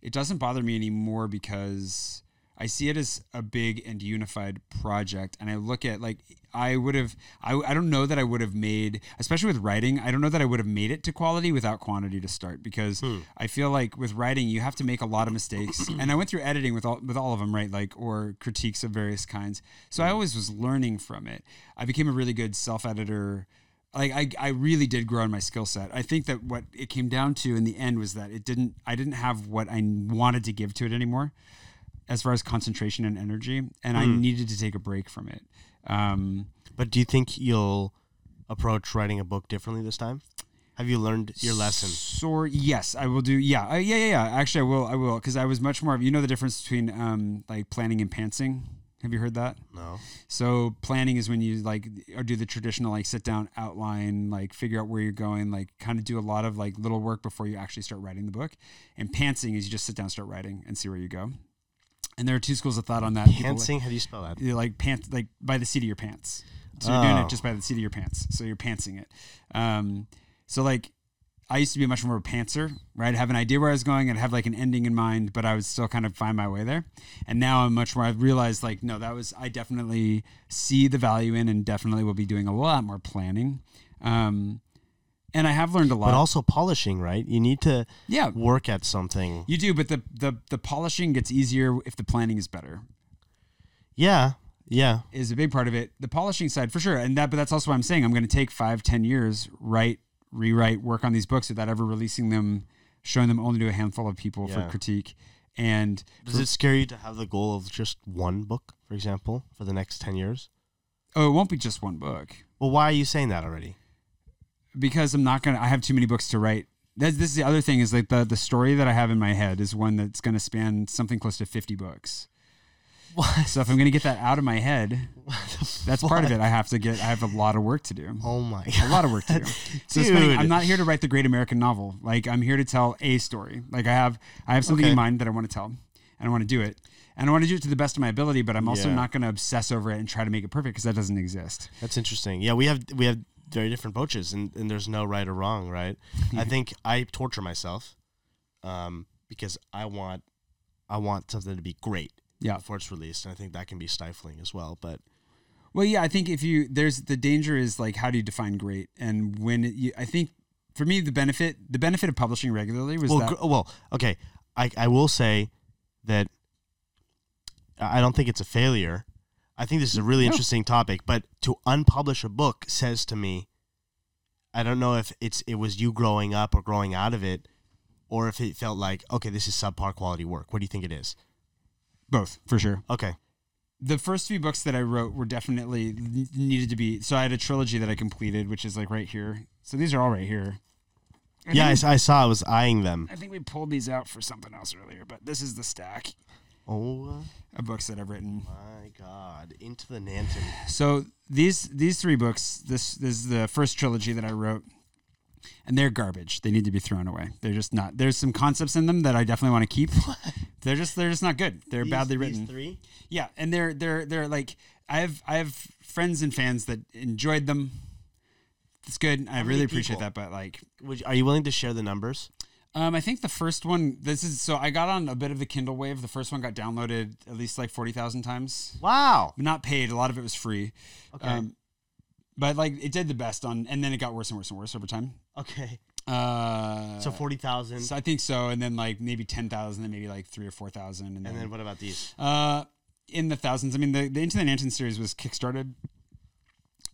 it doesn't bother me anymore because I see it as a big and unified project. And I look at like I would have I, I don't know that I would have made especially with writing, I don't know that I would have made it to quality without quantity to start because hmm. I feel like with writing you have to make a lot of mistakes. and I went through editing with all with all of them, right? Like or critiques of various kinds. So I hmm. always was learning from it. I became a really good self-editor like I, I really did grow in my skill set. I think that what it came down to in the end was that it didn't I didn't have what I wanted to give to it anymore as far as concentration and energy and I needed to take a break from it. Um, But do you think you'll approach writing a book differently this time? Have you learned your lesson? So yes, I will do. Yeah, uh, yeah, yeah, yeah. Actually, I will. I will because I was much more. of You know the difference between um, like planning and pantsing. Have you heard that? No. So planning is when you like or do the traditional like sit down outline, like figure out where you're going, like kind of do a lot of like little work before you actually start writing the book. And pantsing is you just sit down, start writing, and see where you go. And there are two schools of thought on that. People like- Pantsing? How do you spell that? you're like pants like by the seat of your pants. So you're doing Oh. it just by the seat of your pants. So you're pantsing it. Um, so like I used to be much more of a pantser, right? I Have an idea where I was going and have like an ending in mind, but I would still kind of find my way there. And now I'm much more. I've realized like no, that was I definitely see the value in, and definitely will be doing a lot more planning. Um, and I have learned a lot. But also polishing, right? You need to yeah, work at something. you do, but the the the polishing gets easier if the planning is better. Yeah. Yeah. is a big part of it. The polishing side for sure, and that, but that's also what I'm saying. I'm going to take five, ten years, write, rewrite, work on these books without ever releasing them, showing them only to a handful of people for critique. And Does it scare you to have the goal of just one book, for example, for the next 10 years? oh, it won't be just one book Well, why are you saying that already? Because I'm not going to. I have too many books to write. That's, this is the other thing is like the the story that I have in my head is one that's going to span something close to 50 books. What? So if I'm going to get that out of my head, that's part of it. I have to get. I have a lot of work to do. Oh my a lot of work to do. So funny. I'm not here to write the great American novel. Like I'm here to tell a story. Like I have I have something Okay. in mind that I want to tell, and I want to do it, and I want to do it to the best of my ability. But I'm also Yeah. not going to obsess over it and try to make it perfect because that doesn't exist. That's interesting. Yeah, we have we have very different approaches, and, and there's no right or wrong, right? I think I torture myself, um, because I want I want something to be great Yeah. before it's released, and I think that can be stifling as well. But Well, yeah, I think if you there's the danger is like how do you define great, and when it, you, I think for me the benefit the benefit of publishing regularly was well, that gr- well, okay, I I will say that I I don't think it's a failure. I think this is a really interesting topic, but to unpublish a book says to me, I don't know if it's it was you growing up or growing out of it, or if it felt like okay, this is subpar quality work. What do you think it is? both for sure. Okay, the first few books that I wrote were definitely needed to be. So I had a trilogy that I completed, which is like right here. So these are all right here. I yeah, I, I saw. I was eyeing them. I think we pulled these out for something else earlier, but this is the stack Oh of books that I've written. my god, into the Nanten. So these these three books, this, this is the first trilogy that I wrote, and they're garbage. They need to be thrown away. They're just not. There's some concepts in them that I definitely want to keep. They're just they're just not good. They're badly written. three. Yeah, and they're they're they're like I have I have friends and fans that enjoyed them. It's good. I many really appreciate people? that, but like Would you, are you willing to share the numbers? Um, I think the first one. This is so I got on a bit of the Kindle wave. The first one got downloaded at least like forty thousand times. Wow. Not paid. A lot of it was free. Okay. Um, but like it did the best on, and then it got worse and worse and worse over time. okay. Uh, So forty thousand. so I think so, and then like maybe ten thousand, and maybe like three or four thousand, and, and then then what about these? Uh, in the thousands. I mean, the, the Into the Nanten series was kickstarted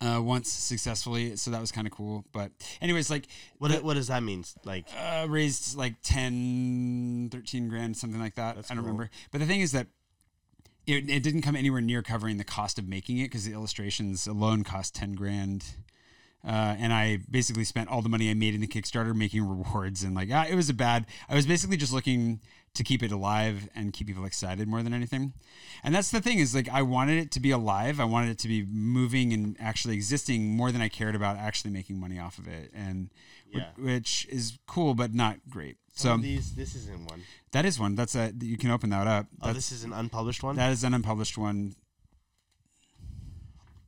uh, once successfully, so that was kind of cool. But anyways, like What what does that mean? Like uh, raised like 10, 13 grand, something like that. I don't cool. remember. But the thing is that it, it didn't come anywhere near covering the cost of making it because the illustrations alone cost 10 grand. Uh, and I basically spent all the money I made in the Kickstarter making rewards and like ah, it was a bad. I was basically just looking to keep it alive and keep people excited more than anything. And that's the thing is like I wanted it to be alive. I wanted it to be moving and actually existing more than I cared about actually making money off of it. And Yeah. which is cool but not great. some So of these. This isn't one. that is one. That's a you can open that up. Oh, this is an unpublished one. that is an unpublished one.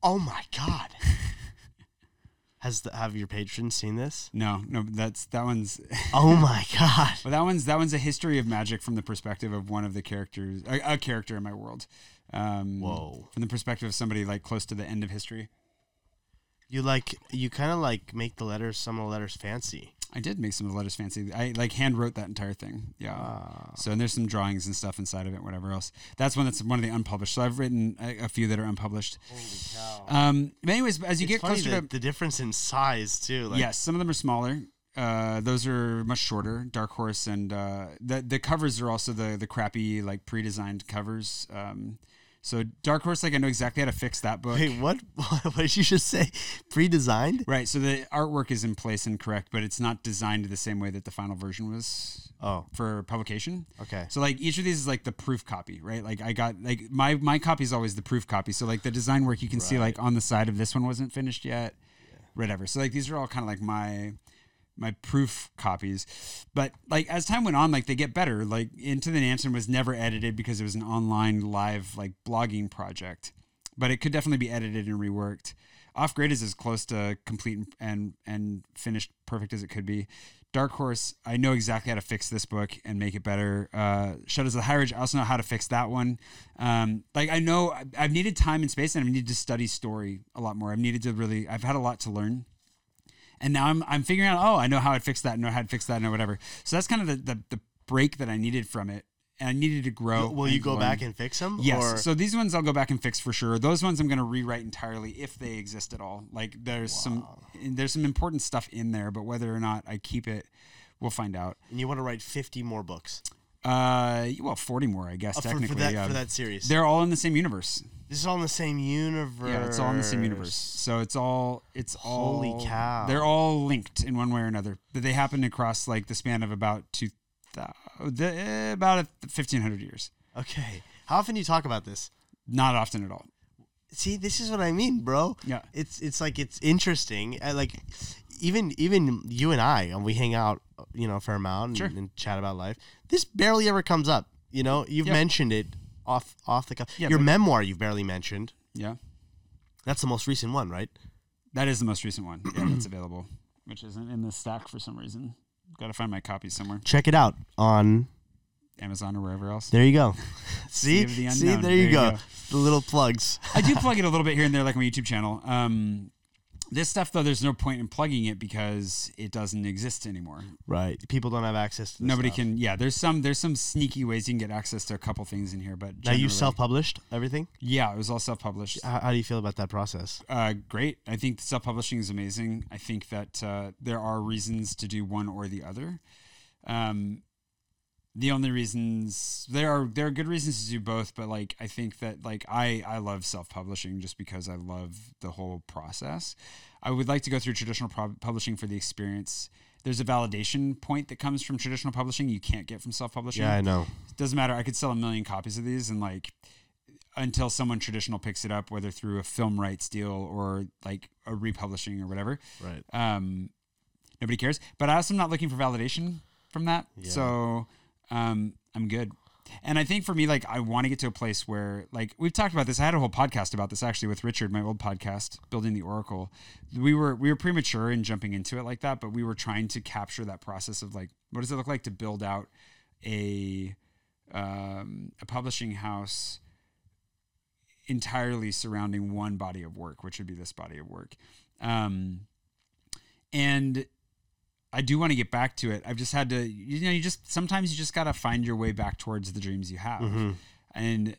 oh my god. Has the, have your patrons seen this? No, no, that's that one's. Oh my god! Well, that one's that one's a history of magic from the perspective of one of the characters, a, a character in my world. Um, Whoa. From the perspective of somebody like close to the end of history. You like you kind of like make the letters some of the letters fancy. I did make some of the letters fancy. I like hand wrote that entire thing. Yeah. Ah. So and there's some drawings and stuff inside of it, whatever else. That's one that's one of the unpublished. So I've written a, a few that are unpublished. Holy cow! Um, but anyways, as you it's get closer the, to the difference in size too. Like, yes, some of them are smaller. Uh, those are much shorter. Dark Horse and uh, the the covers are also the the crappy like pre-designed covers. Um, so Dark Horse, like I know exactly how to fix that book. Wait, what? What did you just say? Pre-designed? Right. So the artwork is in place and correct, but it's not designed the same way that the final version was Oh, for publication. okay. So like each of these is like the proof copy, right? Like I got like my my copy is always the proof copy. So like the design work you can see like on the side of this one wasn't finished yet, whatever. So like these are all kind of like my my proof copies. But like as time went on, like they get better. Like Into the Nanten was never edited because it was an online live like blogging project, but it could definitely be edited and reworked. Off Grid is as close to complete and and finished perfect as it could be. Dark Horse, I know exactly how to fix this book and make it better. Uh, Shadows of the High Ridge, I also know how to fix that one. Um, like I know I've- needed time and space, and I've needed to study story a lot more. I've needed to really, I've had a lot to learn, and now I'm I'm figuring out. Oh, I know how I'd fix that, know how to fix that, know whatever. So that's kind of the the, the break that I needed from it, and I needed to grow. Will you go learn. back and fix them? Yes. Or, So these ones I'll go back and fix for sure. Those ones I'm going to rewrite entirely if they exist at all. Like there's some there's some important stuff in there, but whether or not I keep it, we'll find out. and you want to write 50 more books Uh, well, 40 more, I guess Uh, technically. for that yeah. for that series. They're all in the same universe. this is all in the same universe. Yeah, it's all in the same universe. So it's all it's Holy all cow. They're all linked in one way or another. But they happen across like the span of about two the, about 1500 years. Okay. How often do you talk about this? Not often at all. See, this is what I mean, bro. Yeah. It's it's like it's interesting. I, like even even you and I, and we hang out, you know, a fair amount and, Sure. and chat about life. This barely ever comes up. You know, you've Yeah. mentioned it off off the cuff. Yeah, Your memoir, you've barely mentioned. Yeah. That's the most recent one, right? That is the most recent one. Yeah, that's available, which isn't in the stack for some reason. Got to find my copy somewhere, Check it out on. Amazon or wherever else. There you go. See, the see, there you There you go. go. The little plugs. I do plug it a little bit here and there, like my YouTube channel. Um, this stuff though, there's no point in plugging it because it doesn't exist anymore. Right. People don't have access to. This Nobody stuff. can. Yeah, there's some there's some sneaky ways you can get access to a couple things in here, but Now you self-published everything. Yeah, it was all self-published. How, how do you feel about that process? Uh, great. I think self-publishing is amazing. I think that uh, there are reasons to do one or the other. Um, the only reasons there are there are good reasons to do both, but like I think that like I I love self-publishing just because I love the whole process. I would like to go through traditional pro- publishing for the experience. There's a validation point that comes from traditional publishing you can't get from self-publishing Yeah, I know. it doesn't matter. I could sell a million copies of these and like until someone traditional picks it up, whether through a film rights deal or like a republishing or whatever. Right. Um, nobody cares. But I also am not looking for validation from that. Yeah. So um, I'm good. And I think for me, like, I want to get to a place where, like, we've talked about this. I had a whole podcast about this actually with Richard, my old podcast, building the Oracle. We were we were premature in jumping into it like that, but we were trying to capture that process of like, what does it look like to build out a um, a publishing house entirely surrounding one body of work, which would be this body of work. Um, and I do want to get back to it. I've just had to, you know, you just sometimes you just got to find your way back towards the dreams you have. Mhm. And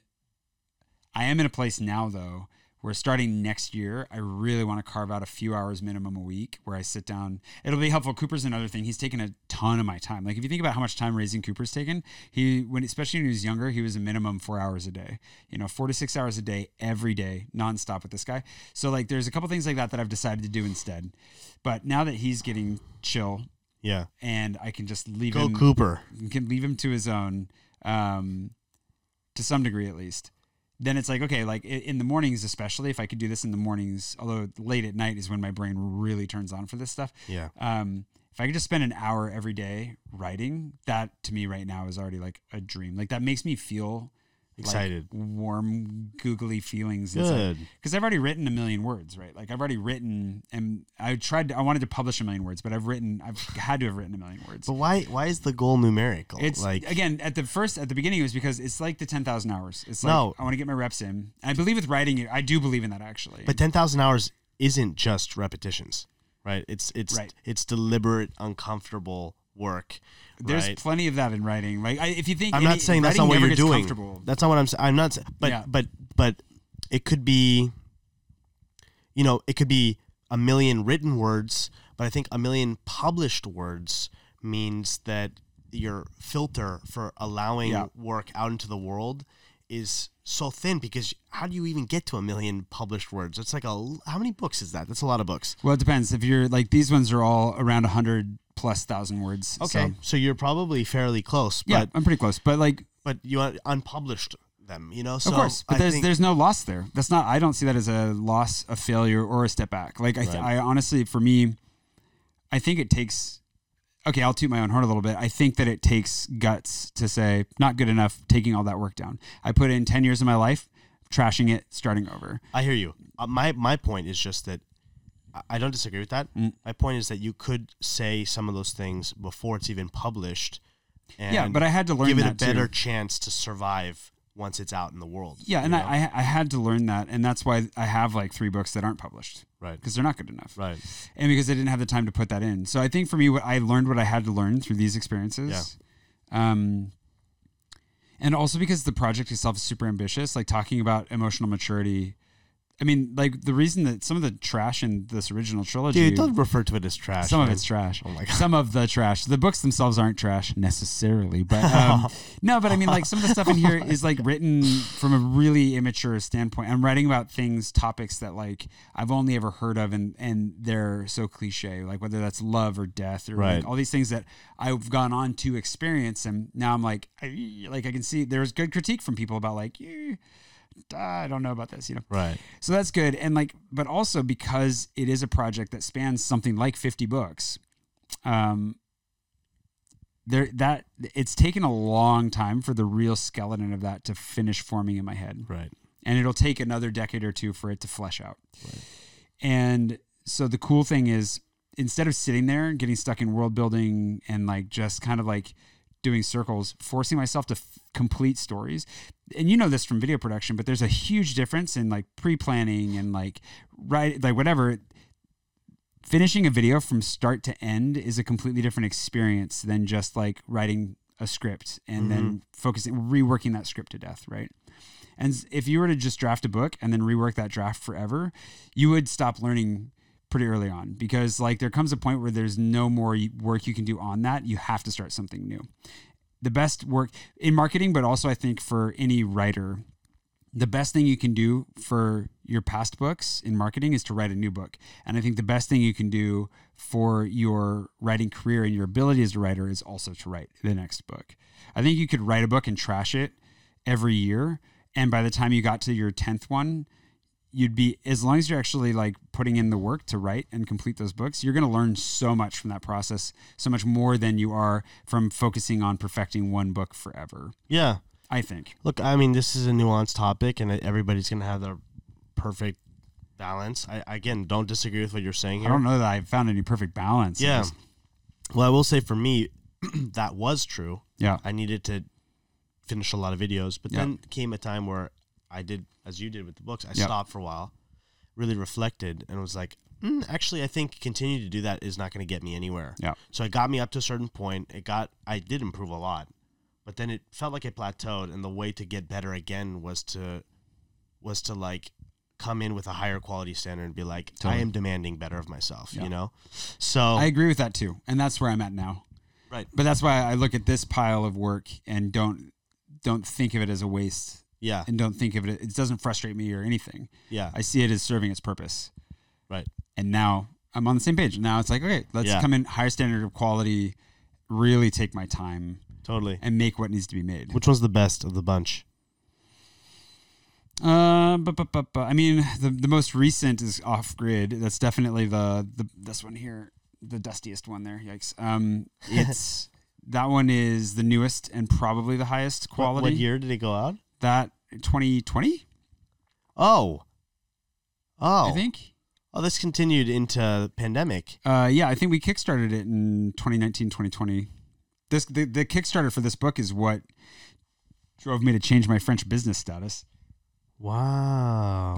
I am in a place now, though, where starting next year, I really want to carve out a few hours minimum a week where I sit down. It'll be helpful. Cooper's another thing. He's taken a ton of my time. Like if you think about how much time raising Cooper's taken, he when especially when he was younger, he was a minimum four hours a day. You know, four to six hours a day every day, nonstop with this guy. So like, there's a couple things like that that I've decided to do instead. But now that he's getting chill Yeah. and I can just leave Go him Cooper. can leave him to his own, um, to some degree at least. Then it's like okay, like in the mornings especially, if I could do this in the mornings, although late at night is when my brain really turns on for this stuff. Yeah. Um, if I could just spend an hour every day writing, that to me right now is already like a dream. Like that makes me feel Excited. like, warm, googly feelings. Good. Because I've already written a million words, right? Like I've already written, and I tried. To, I wanted to publish a million words, but I've written. I've had to have written a million words. But why why is the goal numerical? It's like again at the first at the beginning it was because it's like the ten thousand hours. It's like No. I want to get my reps in. I believe with writing, I do believe in that actually. But ten thousand hours isn't just repetitions, right? It's it's Right. it's deliberate, uncomfortable work. there's right? plenty of that in writing. Like I, if you think I'm not saying that's not what you're doing. That's not what I'm saying. I'm not. But Yeah. but but it could be. You know, it could be a million written words, but I think a million published words means that your filter for allowing Yeah. work out into the world is so thin because how do you even get to a million published words? It's like a how many books is that? That's a lot of books. Well, it depends. If you're like these ones are all around hundred plus thousand words. Okay, so- so, you're probably fairly close, yeah, but I'm pretty close. But like, but you un- unpublished them, you know. So of course, but I there's there's no loss there. That's not. I don't see that as a loss, a failure, or a step back. Like I, th- Right. I honestly, for me, I think it takes. Okay, I'll toot my own horn a little bit. I think that it takes guts to say not good enough. Taking all that work down. I put in ten years of my life, trashing it, starting over. I hear you. Uh, my my point is just that I- don't disagree with that. Mm. My point is that you could say some of those things before it's even published. And Yeah, but I had to learn give it a that too. better chance to survive once it's out in the world. Yeah, and know? I I had to learn that, and that's why I have like three books that aren't published right, because they're not good enough. right, and because I didn't have the time to put that in. So I think for me, what I learned what I had to learn through these experiences. Yeah. Um, and also because the project itself is super ambitious, like talking about emotional maturity. I mean, like the reason that some of the trash in this original trilogy, dude. Don't refer to it as trash. some of it's trash. Oh my God. Some of the trash. The books themselves aren't trash necessarily, but um, no. But I mean, like some of the stuff in here is like written from a really immature standpoint. I'm writing about things, topics that like I've only ever heard of, and and they're so cliche. Like whether that's love or death or Right. like all these things that I've gone on to experience, and now I'm like, I, like I can see there's good critique from people about like. "Eh, I don't know about this, you know. Right. So that's good. And like, but also because it is a project that spans something like 50 books, um, there that it's taken a long time for the real skeleton of that to finish forming in my head. Right. And it'll take another decade or two for it to flesh out. And so the cool thing is instead of sitting there and getting stuck in world building and like just kind of like doing circles, forcing myself to f- complete stories. And you know this from video production, but there's a huge difference in like pre-planning and like right like whatever finishing a video from start to end is a completely different experience than just like writing a script and then mm-hmm. focusing reworking that script to death, right? And if you were to just draft a book and then rework that draft forever, you would stop learning pretty early on because like there comes a point where there's no more work you can do on that. You have to start something new. The best work in marketing, but also I think for any writer, the best thing you can do for your past books in marketing is to write a new book. And I think the best thing you can do for your writing career and your ability as a writer is also to write the next book. I think you could write a book and trash it every year. And by the time you got to your 10th one, you'd be, as long as you're actually like putting in the work to write and complete those books, you're going to learn so much from that process, so much more than you are from focusing on perfecting one book forever. Yeah. I think. Look, I mean, this is a nuanced topic, and everybody's gonna have their perfect balance. I again don't disagree with what you're saying here. I don't know that I found any perfect balance. Yeah. Well, I will say for me, that was true. Yeah. I needed to finish a lot of videos, but Yeah. then came a time where I did, as you did with the books, I Yeah. stopped for a while, really reflected, and was like, mm, actually, I think continue to do that is not going to get me anywhere. Yeah. So it got me up to a certain point. It got, I did improve a lot, but then it felt like it plateaued, and the way to get better again was to, was to like come in with a higher quality standard and be like, I am demanding better of myself, Yeah. you know? So I agree with that too. And that's where I'm at now. Right. But that's why I look at this pile of work and don't don't think of it as a waste yeah, and don't think of it it doesn't frustrate me or anything. yeah, I see it as serving its purpose. right. And now I'm on the same page. Now it's like, okay, let's Yeah. come in higher standard of quality, really take my time Totally. and make what needs to be made. Which one's the best of the bunch? Uh, but, but, but, but I mean, the, the most recent is off grid. That's definitely the, the this one here, the dustiest one there. Yikes. Um, it's that one is the newest and probably the highest What- quality. What, year did it go out? That 2020, Oh. Oh. I think. Oh, this continued into pandemic. Uh, yeah, I think we kickstarted it in 2019, 2020. This the, the Kickstarter for this book is what drove me to change my French business status. Wow.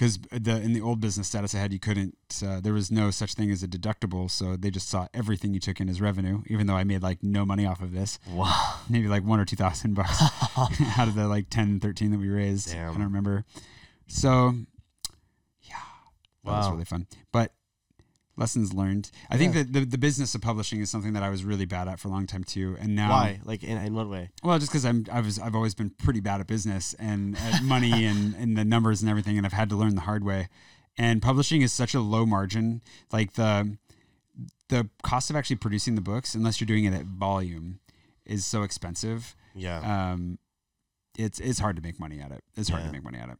Because the in the old business status I had, you couldn't. Uh, there was no such thing as a deductible, so they just saw everything you took in as revenue. Even though I made like no money off of this, Wow. maybe like one or two thousand bucks out of the like 10, 13 that we raised. Damn. I don't remember. So, yeah, that was really fun. But lessons learned. I think Yeah. that the, the business of publishing is something that I was really bad at for a long time too. And now, Why? Like in, in what way? well, just because I'm I was I've always been pretty bad at business and at money and, and the numbers and everything, and I've had to learn the hard way. And publishing is such a low margin. Like the the cost of actually producing the books, unless you're doing it at volume, is so expensive. Yeah. Um, it's it's hard to make money at it. It's hard Yeah. to make money at it.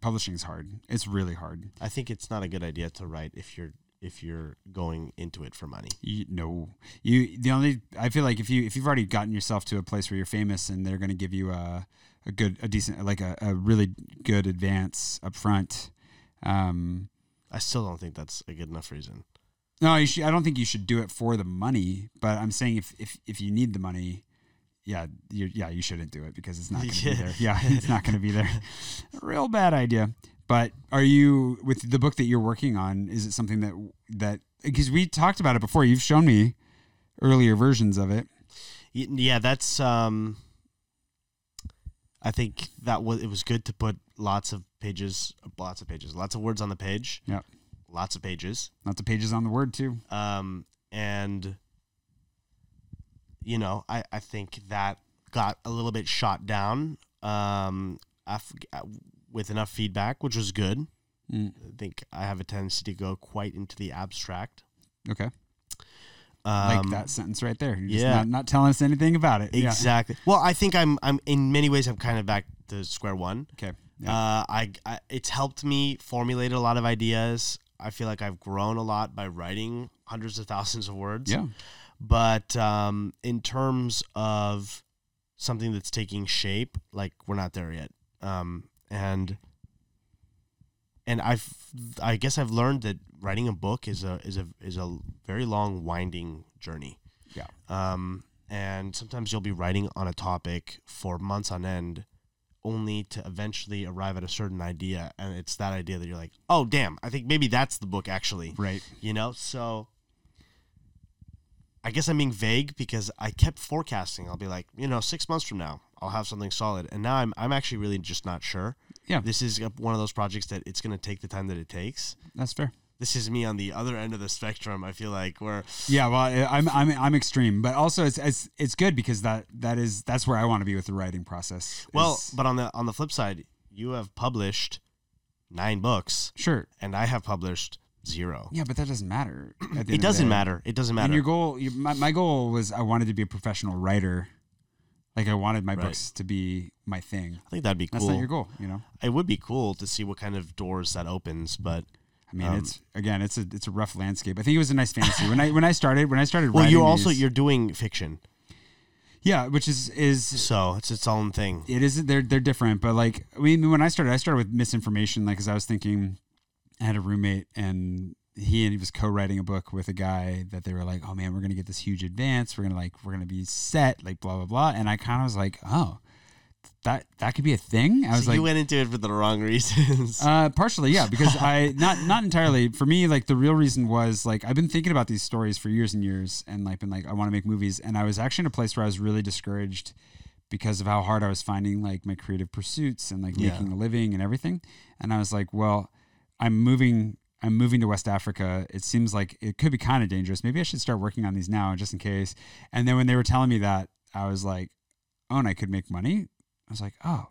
Publishing is hard. It's really hard. I think it's not a good idea to write if you're if you're going into it for money. You, no, you. The only I feel like if you if you've already gotten yourself to a place where you're famous and they're going to give you a a good a decent like a, a really good advance up front. Um, I still don't think that's a good enough reason. no, you should, I don't think you should do it for the money. But I'm saying if if if you need the money, yeah, you yeah you shouldn't do it because it's not going to Yeah. be there. Yeah, it's not going to be there. Real bad idea. But are you with the book that you're working on? Is it something that that because we talked about it before? You've shown me earlier versions of it. Yeah, that's. um I think that was it was good to put lots of pages, lots of pages, lots of words on the page, Yeah. lots of pages, Lots of pages on the word too. um, and you know, I I think that got a little bit shot down, um, af- with enough feedback, which was good. Mm. I think I have a tendency to go quite into the abstract. Okay. Um, like that sentence right there. You're yeah. not, not telling us anything about it. Yeah. Exactly. Well, I think I'm I'm in many ways I'm kind of back to square one. Okay. Yeah. Uh, I, I it's helped me formulate a lot of ideas. I feel like I've grown a lot by writing hundreds of thousands of words. yeah. But um, in terms of something that's taking shape, like we're not there yet. Um, and and I've I guess I've learned that writing a book is a is a is a very long winding journey. Yeah. Um, and sometimes you'll be writing on a topic for months on end, only to eventually arrive at a certain idea, and it's that idea that you're like, oh damn, I think maybe that's the book actually. Right. You know, so I guess I'm being vague because I kept forecasting. I'll be like, you know, six months from now, I'll have something solid, and now I'm I'm actually really just not sure. Yeah. This is one of those projects that it's going to take the time that it takes. That's fair. This is me on the other end of the spectrum. I feel like where Yeah. Well, I'm I'm I'm extreme, but also it's it's it's good because that that is that's where I want to be with the writing process. well, is- but on the on the flip side, you have published nine books, sure. and I have published zero. Yeah, but that doesn't matter. at the end of It doesn't matter. It doesn't matter. And your goal, your, my, my goal was I wanted to be a professional writer. Like I wanted my Right. books to be my thing. I think that'd be That's not your goal, you know. It would be cool to see what kind of doors that opens, but I mean, Um, it's again, it's a it's a rough landscape. I think it was a nice fantasy when I when I started when I started. Writing Well, you also these- you're doing fiction, yeah, which is is so it's its own thing. it is they're they're different but like i mean when i started i started with misinformation like because i was thinking i had a roommate and he and he was co-writing a book with a guy that they were like oh man we're gonna get this huge advance we're gonna like we're gonna be set like blah blah blah and i kind of was like oh that that could be a thing i was So like you went into it for the wrong reasons. uh, partially, yeah, because I not not entirely. For me, like the real reason was like I've been thinking about these stories for years and years, and like been like I want to make movies, and I was actually in a place where I was really discouraged because of how hard I was finding like my creative pursuits and like Yeah. making a living and everything, and I was like, well, I'm moving. I'm moving to West Africa. It seems like it could be kind of dangerous. Maybe I should start working on these now, just in case. And then when they were telling me that, I was like, "Oh, and I could make money." I was like, "Oh,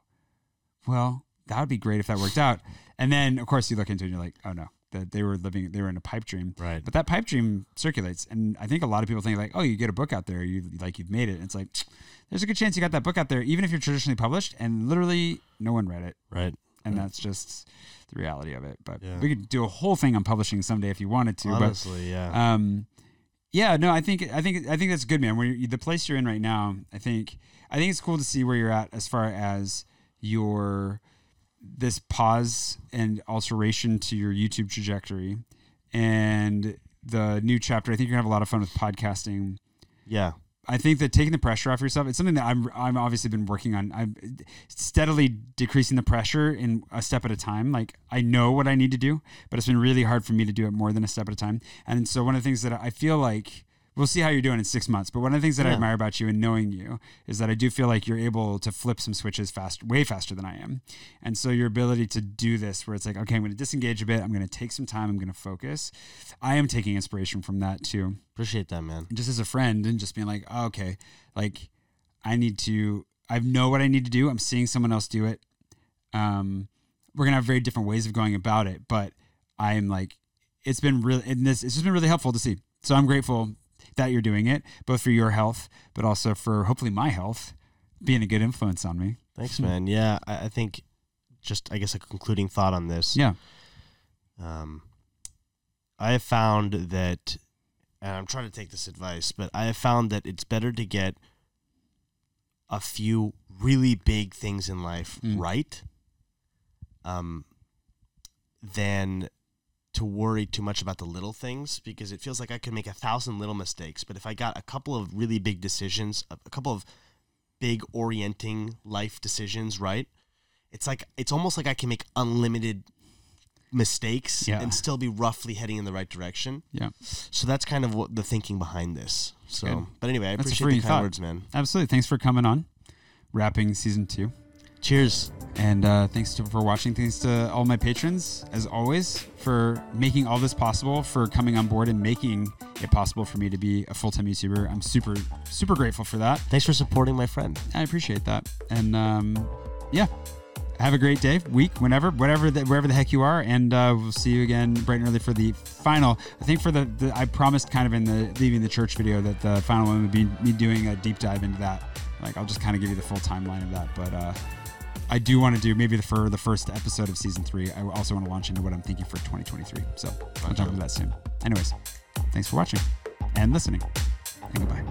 well, that would be great if that worked out. And then, of course, you look into it and you're like, oh no, that they were living, they were in a pipe dream. Right. But that pipe dream circulates, and I think a lot of people think like, oh, you get a book out there, you like you've made it. And it's like, there's a good chance you got that book out there, even if you're traditionally published, and literally no one read it, right. And that's just the reality of it. But Yeah. we could do a whole thing on publishing someday if you wanted to. Honestly, but yeah. um, Yeah, no, I think I think I think that's good, man. Where you, the place you're in right now, I think I think it's cool to see where you're at as far as your this pause and alteration to your YouTube trajectory and the new chapter. I think you're gonna have a lot of fun with podcasting. Yeah. I think that taking the pressure off yourself, it's something that I'm I'm obviously been working on. I'm steadily decreasing the pressure in a step at a time. Like I know what I need to do, but it's been really hard for me to do it more than a step at a time. And so one of the things that I feel like we'll see how you're doing in six months. But one of the things that I admire about you and knowing you is that I do feel like you're able to flip some switches fast, way faster than I am. And so your ability to do this, where it's like, okay, I'm going to disengage a bit. I'm going to take some time. I'm going to focus. I am taking inspiration from that too Appreciate that, man. just as a friend and just being like, oh, okay, like I need to, I know what I need to do. I'm seeing someone else do it. Um, we're gonna have very different ways of going about it, but I'm like, it's been really, and this, it's just been really helpful to see. So I'm grateful that you're doing it, both for your health, but also for hopefully my health, being a good influence on me. Thanks, man. Yeah, I, I think just I guess a concluding thought on this. Yeah. Um, I have found that, and I'm trying to take this advice, but I have found that it's better to get a few really big things in life Mm. right, um, than to worry too much about the little things because it feels like I could make a thousand little mistakes, but if I got a couple of really big decisions, a, couple of big orienting life decisions right, it's like it's almost like I can make unlimited mistakes Yeah. and still be roughly heading in the right direction. Yeah. So that's kind of what the thinking behind this. So, Good. but anyway, I That's appreciate the kind thought. words, man. Absolutely. Thanks for coming on, wrapping season two. Cheers. And uh, thanks to, for watching. Thanks to all my patrons, as always, for making all this possible, for coming on board and making it possible for me to be a full time YouTuber. I'm super, super grateful for that. Thanks for supporting my friend. I appreciate that. And um, yeah, have a great day, week, whenever, whatever, the, wherever the heck you are. And uh, we'll see you again bright and early for the final. I think for the, the I promised kind of in the leaving the church video that the final one would be me doing a deep dive into that. Like I'll just kind of give you the full timeline of that, but. Uh, I do want to do maybe the for the first episode of season three. I also want to launch into what I'm thinking for 2023. So I'll jump into that soon. Anyways, thanks for watching and listening. And goodbye.